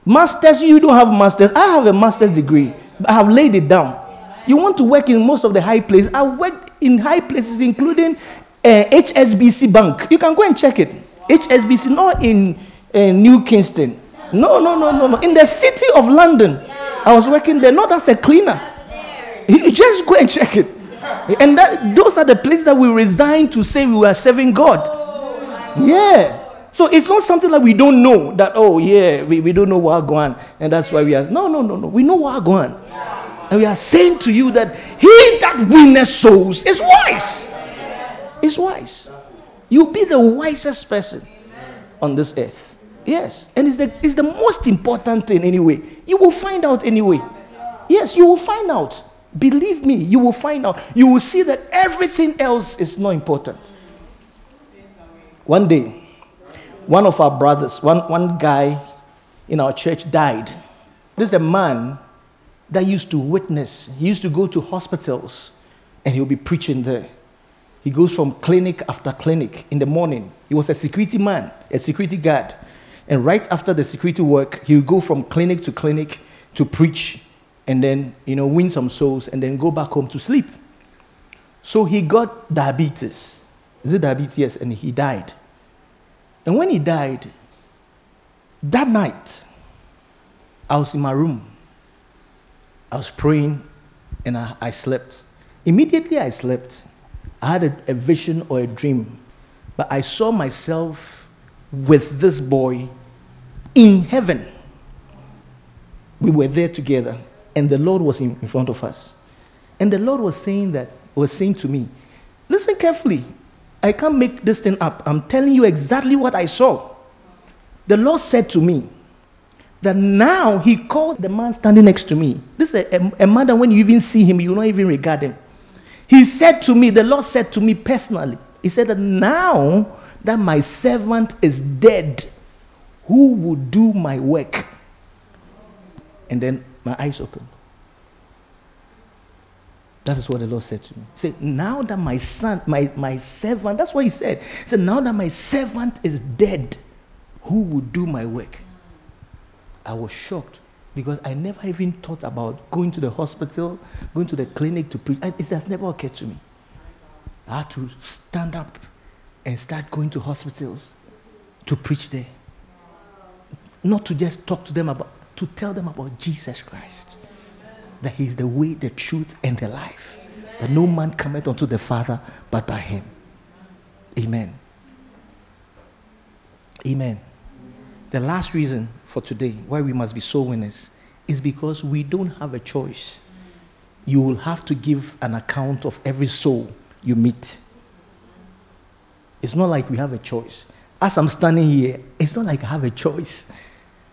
Masters, you don't have masters. I have a master's degree, but I have laid it down. You want to work in most of the high places. I worked in high places, including uh, HSBC Bank. You can go and check it. HSBC, not in uh, New Kingston. No, no, no, no, no. In the city of London. I was working there, not as a cleaner. You just go and check it. And that, those are the places that we resign to say we were serving God. Yeah. So it's not something that we don't know that, oh, yeah, we, we don't know what going and that's why we are. No, no, no, no. We know what going And we are saying to you that he that winneth souls is wise. Is wise. You'll be the wisest person on this earth. Yes. And it's the, it's the most important thing anyway. You will find out anyway. Yes, you will find out. Believe me, you will find out. You will see that everything else is not important. One day, one of our brothers, one, one guy in our church died. This is a man that used to witness. He used to go to hospitals and he'll be preaching there. He goes from clinic after clinic in the morning. He was a security man, a security guard. And right after the security work, he would go from clinic to clinic to preach and then, you know, win some souls and then go back home to sleep. So he got diabetes. Is it diabetes? Yes, and he died. And when he died, that night, I was in my room. I was praying and I, I slept. Immediately I slept, I had a, a vision or a dream, but I saw myself with this boy in heaven. We were there together, and the Lord was in, in front of us. And the Lord was saying that, was saying to me, listen carefully. I can't make this thing up. I'm telling you exactly what I saw. The Lord said to me that now He called the man standing next to me. This is a, a, a man that when you even see him, you not even regard him. He said to me, the Lord said to me personally, He said that now that my servant is dead, who will do my work? And then my eyes opened. That is what the Lord said to me. He said, Now that my son, my, my servant, that's what he said. He said, Now that my servant is dead, who will do my work? I was shocked because I never even thought about going to the hospital, going to the clinic to preach. It has never occurred to me. I had to stand up and start going to hospitals to preach there. Not to just talk to them about, to tell them about Jesus Christ. That He is the way, the truth, and the life. That no man cometh unto the Father but by Him. Amen. Amen. The last reason for today why we must be soul winners is because we don't have a choice. You will have to give an account of every soul you meet. It's not like we have a choice. As I'm standing here, it's not like I have a choice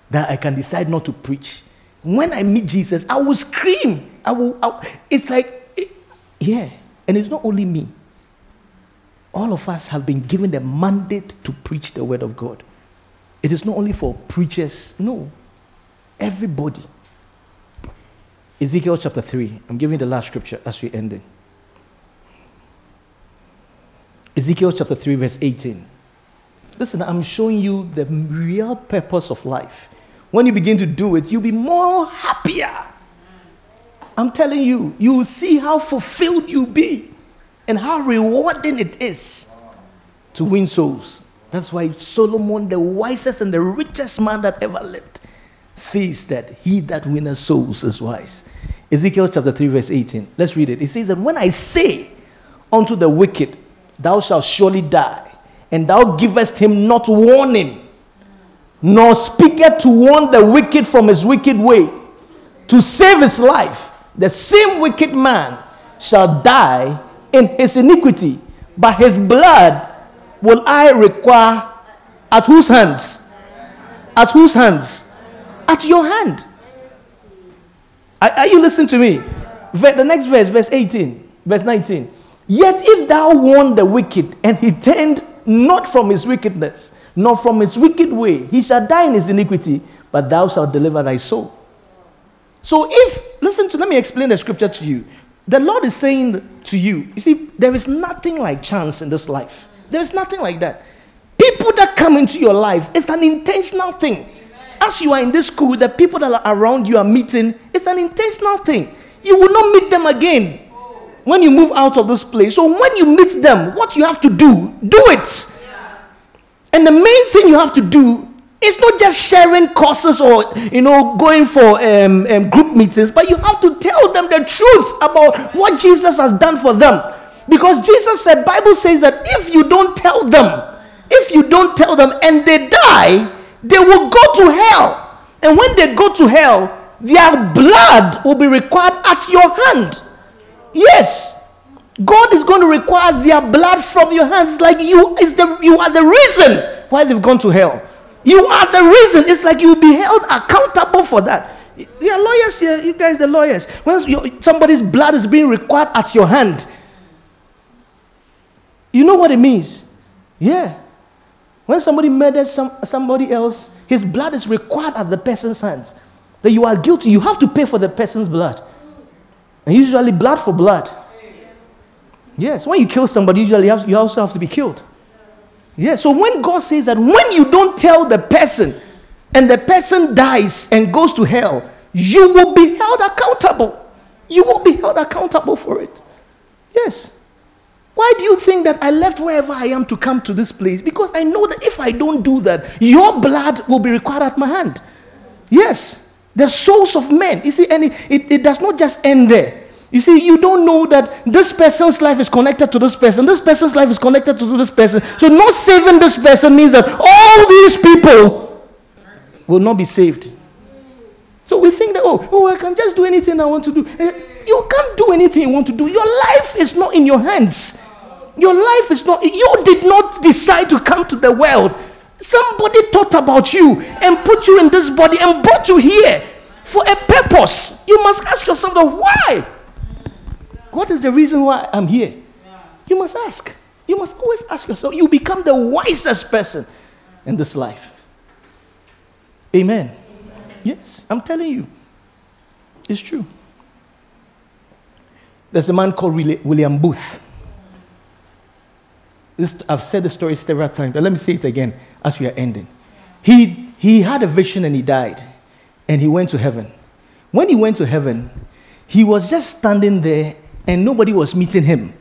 that I can decide not to preach. When I meet Jesus, I will scream. I will. I, it's like, it, yeah. And it's not only me. All of us have been given the mandate to preach the word of God. It is not only for preachers, no. Everybody. Ezekiel chapter 3. I'm giving the last scripture as we end it. Ezekiel chapter 3, verse 18. Listen, I'm showing you the real purpose of life. When you begin to do it, you'll be more happier. I'm telling you, you will see how fulfilled you'll be and how rewarding it is to win souls. That's why Solomon, the wisest and the richest man that ever lived, says that he that winneth souls is wise. Ezekiel chapter 3, verse 18. Let's read it. It says that when I say unto the wicked, Thou shalt surely die, and thou givest him not warning, nor speaketh to warn the wicked from his wicked way, to save his life, the same wicked man shall die in his iniquity, but his blood will I require at whose hands? At whose hands? At your hand. Are, are you listening to me? The next verse, verse 18, verse 19. Yet if thou warn the wicked, and he turned not from his wickedness, nor from his wicked way, he shall die in his iniquity, but thou shalt deliver thy soul. So if, listen to, let me explain the scripture to you. The Lord is saying to you, you see, there is nothing like chance in this life. There's nothing like that. People that come into your life, it's an intentional thing. As you are in this school, the people that are around you are meeting, it's an intentional thing. You will not meet them again when you move out of this place. So when you meet them, what you have to do, do it. And the main thing you have to do is not just sharing courses or you know going for um, um, group meetings, but you have to tell them the truth about what Jesus has done for them. Because Jesus said, Bible says that if you don't tell them, if you don't tell them and they die, they will go to hell. And when they go to hell, their blood will be required at your hand. Yes. God is going to require their blood from your hands. Like you is the you are the reason why they've gone to hell. You are the reason. It's like you'll be held accountable for that. You are lawyers here, you guys, the lawyers. When somebody's blood is being required at your hand, you know what it means? Yeah. When somebody murders some, somebody else, his blood is required at the person's hands. That you are guilty, you have to pay for the person's blood. And usually, blood for blood. Yes, when you kill somebody, usually you, have, you also have to be killed. Yes, so when God says that when you don't tell the person and the person dies and goes to hell, you will be held accountable. You will be held accountable for it. Yes. Why do you think that I left wherever I am to come to this place? Because I know that if I don't do that, your blood will be required at my hand. Yes, the souls of men. You see, and it, it, it does not just end there. You see, you don't know that this person's life is connected to this person, this person's life is connected to this person. So, not saving this person means that all these people will not be saved. So, we think that, oh, oh, I can just do anything I want to do. Eh, you can't do anything you want to do. Your life is not in your hands. Your life is not, you did not decide to come to the world. Somebody thought about you and put you in this body and brought you here for a purpose. You must ask yourself, the why? What is the reason why I'm here? You must ask. You must always ask yourself. You become the wisest person in this life. Amen. Amen. Yes, I'm telling you. It's true. There's a man called William Booth. This, I've said the story several times, but let me say it again as we are ending. He, he had a vision and he died, and he went to heaven. When he went to heaven, he was just standing there and nobody was meeting him.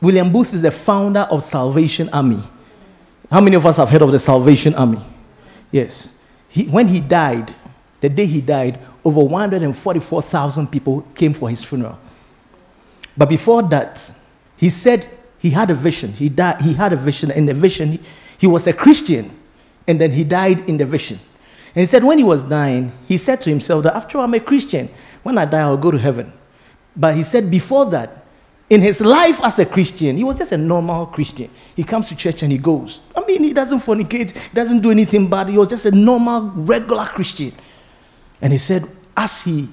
William Booth is the founder of Salvation Army. How many of us have heard of the Salvation Army? Yes. He, when he died, the day he died, over 144,000 people came for his funeral. But before that, he said he had a vision. He, died, he had a vision. In the vision, he, he was a Christian. And then he died in the vision. And he said when he was dying, he said to himself that after all, I'm a Christian. When I die, I'll go to heaven. But he said before that, in his life as a Christian, he was just a normal Christian. He comes to church and he goes. I mean, he doesn't fornicate, he doesn't do anything bad. He was just a normal, regular Christian. And he said, as he,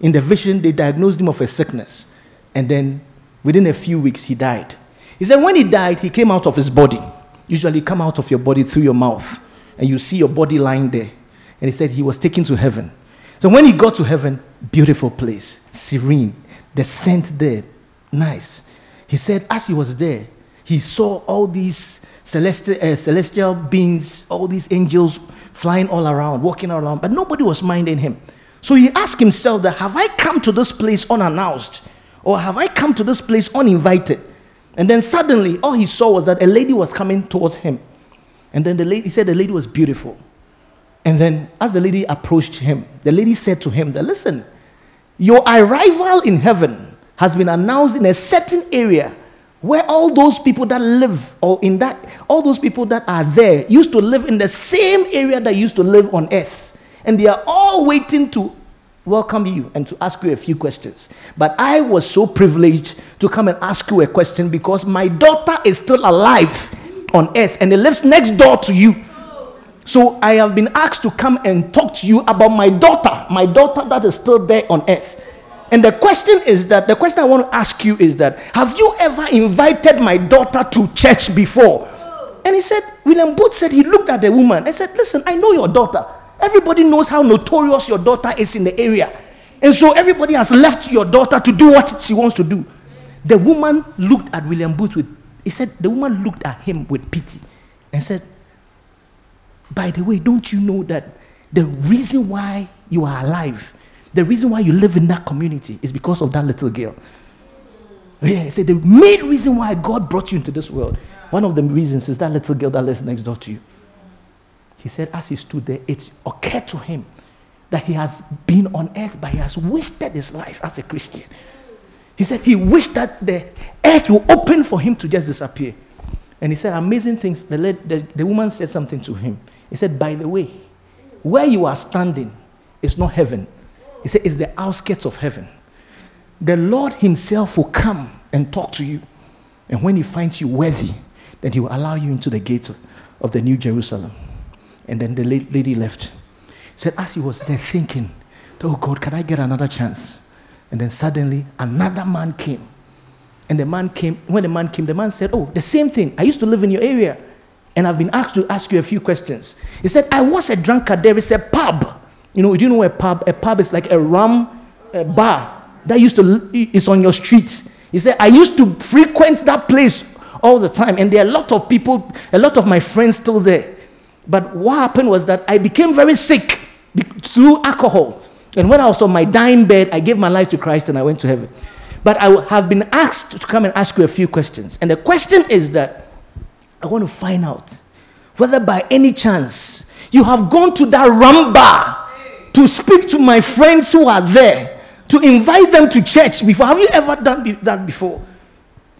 in the vision, they diagnosed him of a sickness. And then within a few weeks, he died. He said, when he died, he came out of his body. Usually, come out of your body through your mouth, and you see your body lying there. And he said he was taken to heaven. So when he got to heaven, beautiful place, serene, the scent there, nice. He said, as he was there, he saw all these celestial, uh, celestial beings, all these angels flying all around, walking around, but nobody was minding him. So he asked himself that, have I come to this place unannounced? Or have I come to this place uninvited? And then suddenly, all he saw was that a lady was coming towards him. And then the lady, he said the lady was beautiful. And then as the lady approached him, the lady said to him that, listen, your arrival in heaven has been announced in a certain area where all those people that live or in that all those people that are there used to live in the same area that used to live on earth. And they are all waiting to welcome you and to ask you a few questions. But i was so privileged to come and ask you a question because my daughter is still alive on earth and it lives next door to you so i have been asked to come and talk to you about my daughter my daughter that is still there on earth and the question is that the question I want to ask you is that have you ever invited my daughter to church before? And he said, William Booth said he looked at the woman and said, Listen, I know your daughter. Everybody knows how notorious your daughter is in the area. And so everybody has left your daughter to do what she wants to do. The woman looked at William Booth with, he said, the woman looked at him with pity and said, By the way, don't you know that the reason why you are alive the reason why you live in that community is because of that little girl. Yeah, he said the main reason why God brought you into this world, one of the reasons is that little girl that lives next door to you. He said, as he stood there, it occurred to him that he has been on earth, but he has wasted his life as a Christian. He said he wished that the earth would open for him to just disappear. And he said amazing things. The, the, the woman said something to him. He said, By the way, where you are standing is not heaven, he said, It's the outskirts of heaven. The Lord Himself will come and talk to you. And when He finds you worthy, then He will allow you into the gates of the New Jerusalem. And then the lady left. He Said, as he was there thinking, Oh God, can I get another chance? And then suddenly another man came. And the man came, when the man came, the man said, Oh, the same thing. I used to live in your area. And I've been asked to ask you a few questions. He said, I was a drunkard. There is a pub you know, do you know a pub? A pub is like a rum a bar that used to is on your street. He said, I used to frequent that place all the time, and there are a lot of people, a lot of my friends still there. But what happened was that I became very sick through alcohol. And when I was on my dying bed, I gave my life to Christ and I went to heaven. But I have been asked to come and ask you a few questions. And the question is that I want to find out whether by any chance you have gone to that rum bar to speak to my friends who are there, to invite them to church before. Have you ever done that before?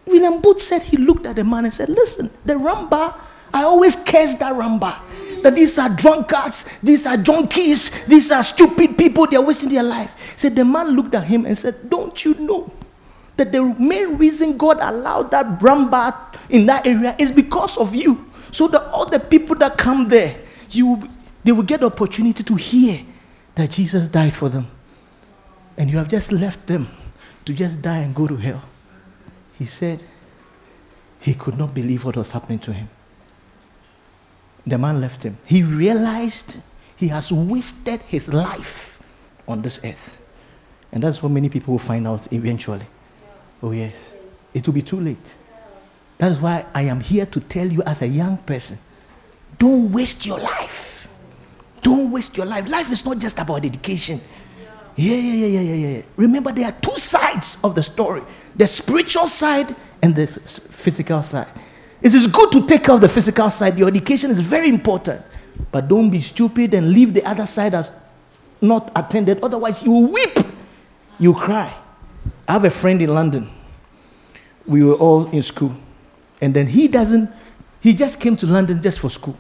William Booth said he looked at the man and said, Listen, the rumba, I always curse that rumba. That these are drunkards, these are junkies, these are stupid people, they're wasting their life. Said the man looked at him and said, Don't you know that the main reason God allowed that rumba in that area is because of you? So that all the people that come there, you they will get the opportunity to hear that Jesus died for them. And you have just left them to just die and go to hell. He said he could not believe what was happening to him. The man left him. He realized he has wasted his life on this earth. And that's what many people will find out eventually. Oh, yes. It will be too late. That is why I am here to tell you as a young person don't waste your life. Don't waste your life. Life is not just about education. Yeah, yeah, yeah, yeah, yeah, yeah. Remember, there are two sides of the story the spiritual side and the physical side. It is good to take care of the physical side. Your education is very important. But don't be stupid and leave the other side as not attended. Otherwise, you weep, you cry. I have a friend in London. We were all in school. And then he doesn't, he just came to London just for school.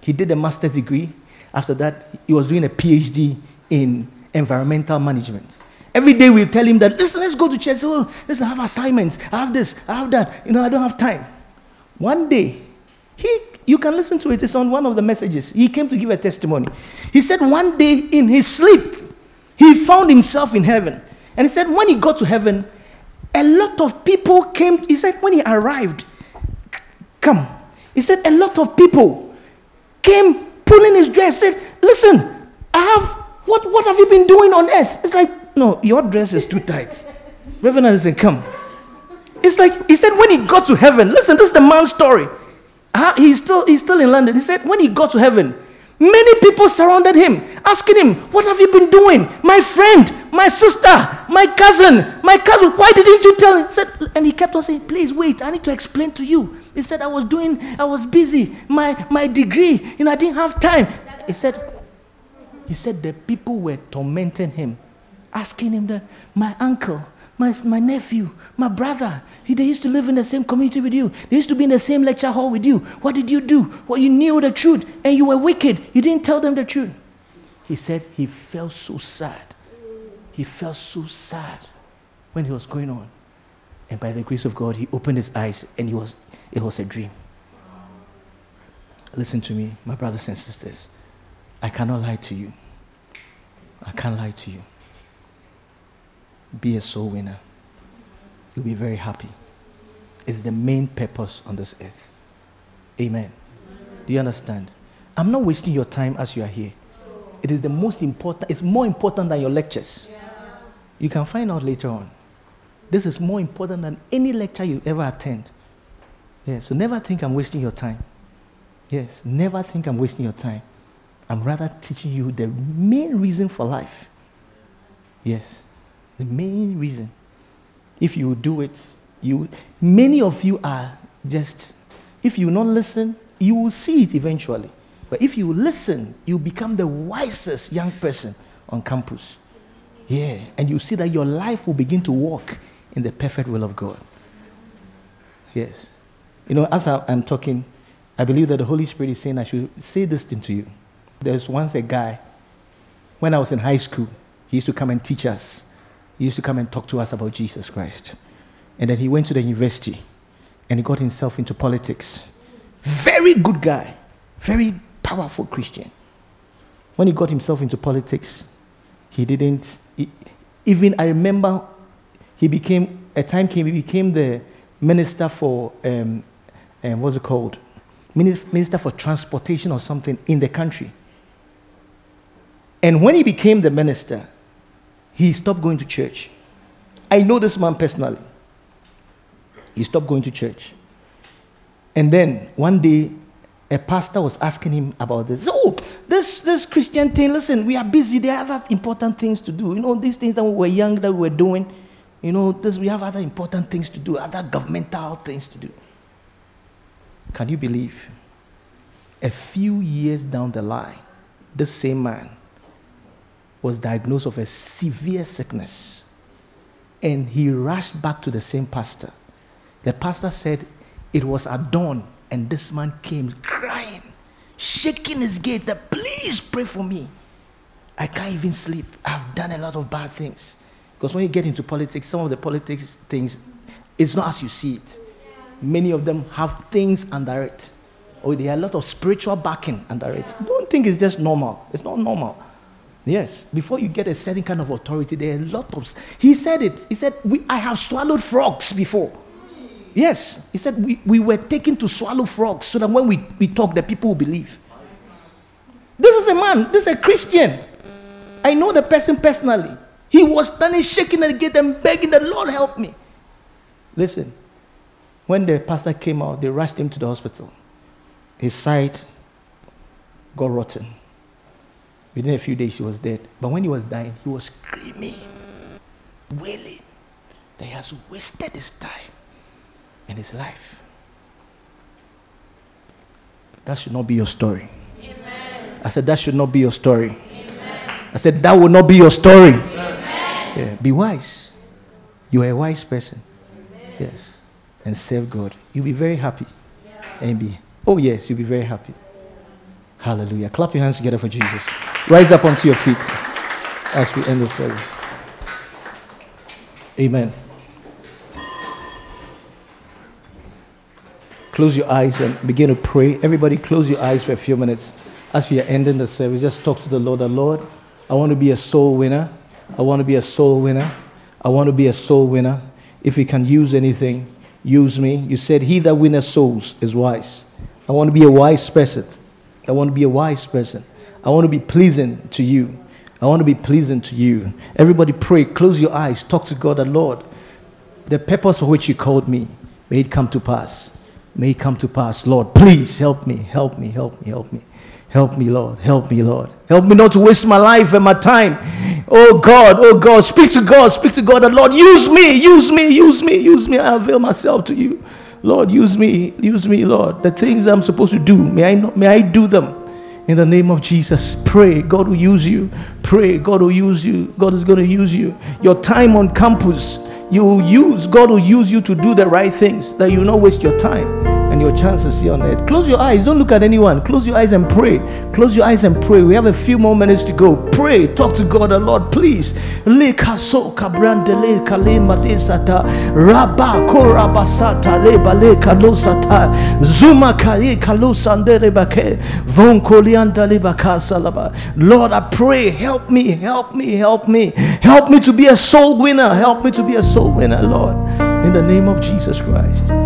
He did a master's degree. After that, he was doing a PhD in environmental management. Every day we tell him that, listen, let's go to church. Oh, listen, I have assignments. I have this, I have that. You know, I don't have time. One day, he, you can listen to it. It's on one of the messages. He came to give a testimony. He said one day in his sleep, he found himself in heaven. And he said when he got to heaven, a lot of people came. He said when he arrived, come. He said a lot of people came pulling his dress. Said, listen, I have what, what have you been doing on earth? It's like, no, your dress is too tight. Reverend Anderson, come. It's like, he said, when he got to heaven, listen, this is the man's story. Uh, he's, still, he's still in London. He said, when he got to heaven, many people surrounded him, asking him, What have you been doing? My friend, my sister, my cousin, my cousin, why didn't you tell him? Said, and he kept on saying, Please wait, I need to explain to you. He said, I was doing, I was busy, my, my degree, you know, I didn't have time. He said, he said the people were tormenting him, asking him that, my uncle, my, my nephew, my brother, he, they used to live in the same community with you. They used to be in the same lecture hall with you. What did you do? Well, you knew the truth and you were wicked. You didn't tell them the truth. He said he felt so sad. He felt so sad when he was going on. And by the grace of God, he opened his eyes and he was, it was a dream. Listen to me, my brothers and sisters. I cannot lie to you. I can't lie to you. Be a soul winner. You'll be very happy. It's the main purpose on this earth. Amen. Do you understand? I'm not wasting your time as you are here. It is the most important, it's more important than your lectures. You can find out later on. This is more important than any lecture you ever attend. Yeah, so never think I'm wasting your time. Yes, never think I'm wasting your time. I'm rather teaching you the main reason for life. Yes, the main reason. If you do it, you many of you are just if you not listen, you will see it eventually. But if you listen, you become the wisest young person on campus. Yeah, and you see that your life will begin to walk in the perfect will of God. Yes. You know, as I, am talking, I believe that the Holy Spirit is saying I should say this thing to you. There's once a guy, when I was in high school, he used to come and teach us. He used to come and talk to us about Jesus Christ. And then he went to the university and he got himself into politics. Very good guy, very powerful Christian. When he got himself into politics, he didn't, he, even I remember he became, a time came, he became the minister for, um, um, what's it called? Minister for transportation or something in the country. And when he became the minister, he stopped going to church. I know this man personally. He stopped going to church. And then one day, a pastor was asking him about this. Oh, this, this Christian thing, listen, we are busy. There are other important things to do. You know, these things that we were young that we were doing. You know, this, we have other important things to do, other governmental things to do. Can you believe? A few years down the line, this same man was diagnosed of a severe sickness. And he rushed back to the same pastor. The pastor said it was at dawn, and this man came crying, shaking his gate that please pray for me. I can't even sleep. I've done a lot of bad things. Because when you get into politics, some of the politics things, it's not as you see it. Many of them have things under it. Or there are a lot of spiritual backing under it. Don't think it's just normal. It's not normal. Yes, before you get a certain kind of authority, there are a lot of. He said it. He said, we, I have swallowed frogs before. Yes, he said, we, we were taken to swallow frogs so that when we, we talk, the people will believe. This is a man, this is a Christian. I know the person personally. He was standing shaking at the gate and begging the Lord help me. Listen, when the pastor came out, they rushed him to the hospital. His side got rotten. Within a few days, he was dead. But when he was dying, he was screaming, wailing that he has wasted his time and his life. That should not be your story. Amen. I said, That should not be your story. Amen. I said, That will not be your story. Yeah. Be wise. You are a wise person. Yes. And serve God. You'll be very happy. Yeah. And be, oh, yes, you'll be very happy. Hallelujah. Clap your hands together for Jesus. Rise up onto your feet as we end the service. Amen. Close your eyes and begin to pray. Everybody, close your eyes for a few minutes as we are ending the service. Just talk to the Lord. The Lord, I want to be a soul winner. I want to be a soul winner. I want to be a soul winner. If you can use anything, use me. You said, He that winneth souls is wise. I want to be a wise person. I want to be a wise person. I want to be pleasing to you. I want to be pleasing to you. Everybody pray, close your eyes, talk to God, the Lord. The purpose for which you called me, may it come to pass. May it come to pass. Lord, please help me, help me, help me, help me. Help me, Lord. Help me, Lord. Help me not to waste my life and my time. Oh God, oh God, speak to God, speak to God. The Lord, use me, use me, use me, use me. I avail myself to you. Lord, use me, use me, Lord. The things I'm supposed to do, may I, not, may I do them in the name of Jesus. Pray, God will use you. Pray, God will use you. God is going to use you. Your time on campus, you will use, God will use you to do the right things, that you not waste your time and your chances here on earth. Close your eyes. Don't look at anyone. Close your eyes and pray. Close your eyes and pray. We have a few more minutes to go. Pray. Talk to God, the Lord, please. Lord, I pray. Help me. Help me. Help me. Help me to be a soul winner. Help me to be a soul winner, Lord. In the name of Jesus Christ.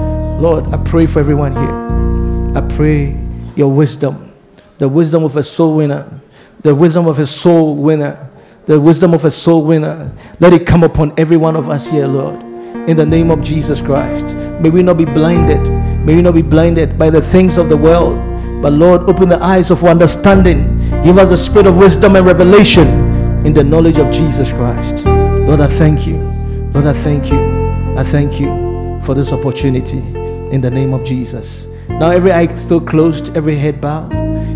Lord, I pray for everyone here. I pray your wisdom, the wisdom of a soul winner, the wisdom of a soul winner, the wisdom of a soul winner. Let it come upon every one of us here, Lord. In the name of Jesus Christ. May we not be blinded. May we not be blinded by the things of the world. But Lord, open the eyes of understanding. Give us a spirit of wisdom and revelation in the knowledge of Jesus Christ. Lord, I thank you. Lord, I thank you. I thank you for this opportunity in the name of Jesus. Now, every eye still closed, every head bowed.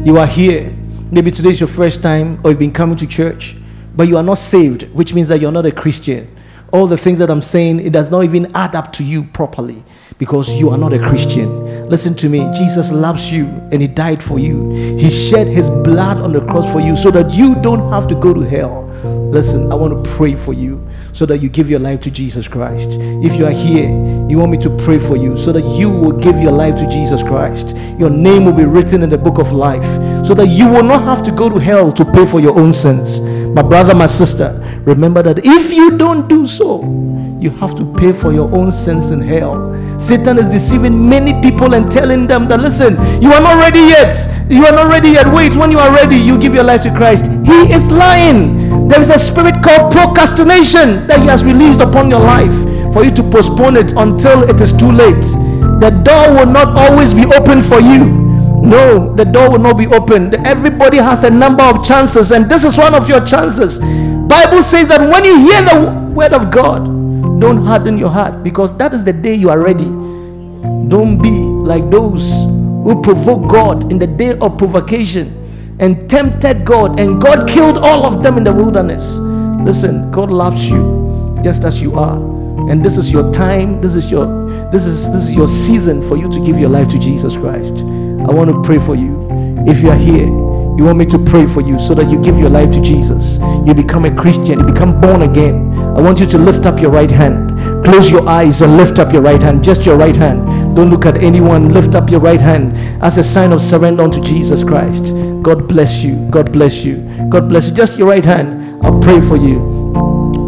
You are here. Maybe today is your first time, or you've been coming to church, but you are not saved, which means that you're not a Christian. All the things that I'm saying, it does not even add up to you properly because you are not a Christian. Listen to me. Jesus loves you and He died for you. He shed His blood on the cross for you so that you don't have to go to hell. Listen, I want to pray for you so that you give your life to Jesus Christ. If you are here, you want me to pray for you so that you will give your life to Jesus Christ. Your name will be written in the book of life so that you will not have to go to hell to pay for your own sins. My brother, my sister, remember that if you don't do so, you have to pay for your own sins in hell. Satan is deceiving many people and telling them that, listen, you are not ready yet. You are not ready yet. Wait, when you are ready, you give your life to Christ. He is lying. There is a spirit called procrastination that he has released upon your life for you to postpone it until it is too late. The door will not always be open for you. No, the door will not be open. Everybody has a number of chances, and this is one of your chances. Bible says that when you hear the word of God, don't harden your heart because that is the day you are ready. Don't be like those who provoke God in the day of provocation and tempted God, and God killed all of them in the wilderness. Listen, God loves you just as you are. And this is your time, this is your this is this is your season for you to give your life to Jesus Christ. I want to pray for you. If you are here you want me to pray for you so that you give your life to Jesus. You become a Christian. You become born again. I want you to lift up your right hand. Close your eyes and lift up your right hand. Just your right hand. Don't look at anyone. Lift up your right hand as a sign of surrender unto Jesus Christ. God bless you. God bless you. God bless you. Just your right hand. I'll pray for you.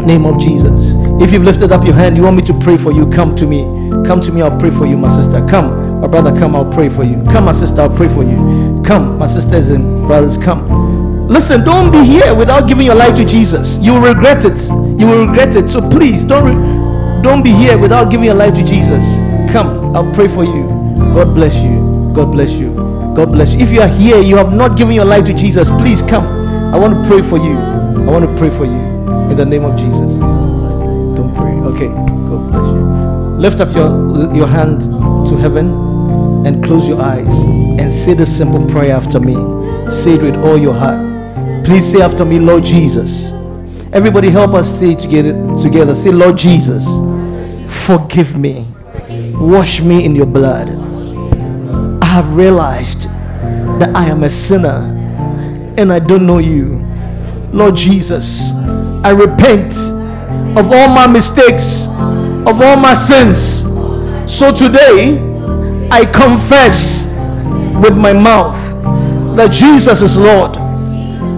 Name of Jesus. If you've lifted up your hand, you want me to pray for you, come to me. Come to me, I'll pray for you, my sister. Come. My brother, come, I'll pray for you. Come, my sister, I'll pray for you. Come, my sisters and brothers, come. Listen, don't be here without giving your life to Jesus. You will regret it. You will regret it. So please don't. Re- Don't be here without giving your life to Jesus. Come, I'll pray for you. God bless you. God bless you. God bless you. If you are here, you have not given your life to Jesus, please come. I want to pray for you. I want to pray for you in the name of Jesus. Don't pray. Okay. God bless you. Lift up your your hand to heaven and close your eyes and say this simple prayer after me. Say it with all your heart. Please say after me, Lord Jesus. Everybody help us say together together. Say, Lord Jesus, forgive me. Wash me in your blood. I have realized that I am a sinner and I don't know you. Lord Jesus, I repent of all my mistakes, of all my sins. So today, I confess with my mouth that Jesus is Lord.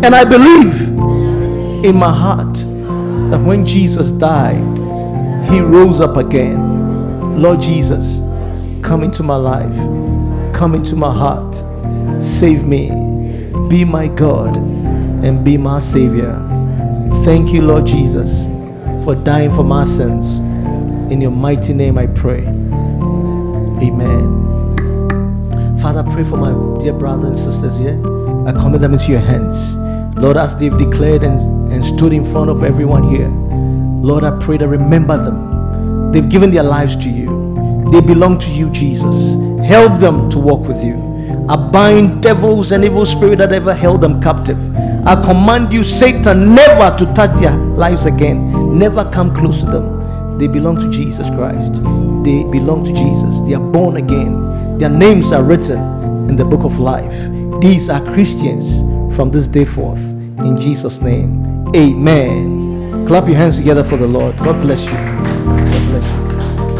And I believe in my heart that when Jesus died, he rose up again. Lord Jesus, come into my life, come into my heart, save me, be my God, and be my Savior. Thank you, Lord Jesus, for dying for my sins. In your mighty name I pray. Amen. Father, I pray for my dear brothers and sisters here. I commit them into your hands. Lord, as they've declared and, and stood in front of everyone here, Lord, I pray to remember them. They've given their lives to you. They belong to you, Jesus. Help them to walk with you. I bind devils and evil spirit that ever held them captive. I command you, Satan, never to touch their lives again. Never come close to them. They belong to Jesus Christ. They belong to Jesus. They are born again. Their names are written in the book of life. These are Christians from this day forth. In Jesus' name, amen. Clap your hands together for the Lord. God bless you. God bless you.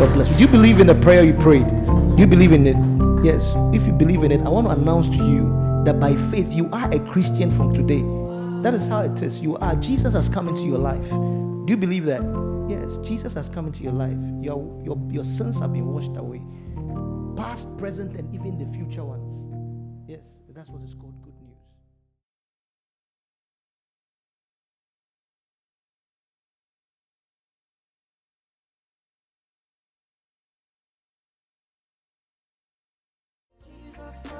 God bless you. Do you believe in the prayer you prayed? Do you believe in it? Yes. If you believe in it, I want to announce to you that by faith you are a Christian from today. That is how it is. You are. Jesus has come into your life. Do you believe that? Yes, Jesus has come into your life. Your, your, your sins have been washed away. Past, present, and even the future ones. Yes, that's what it's called.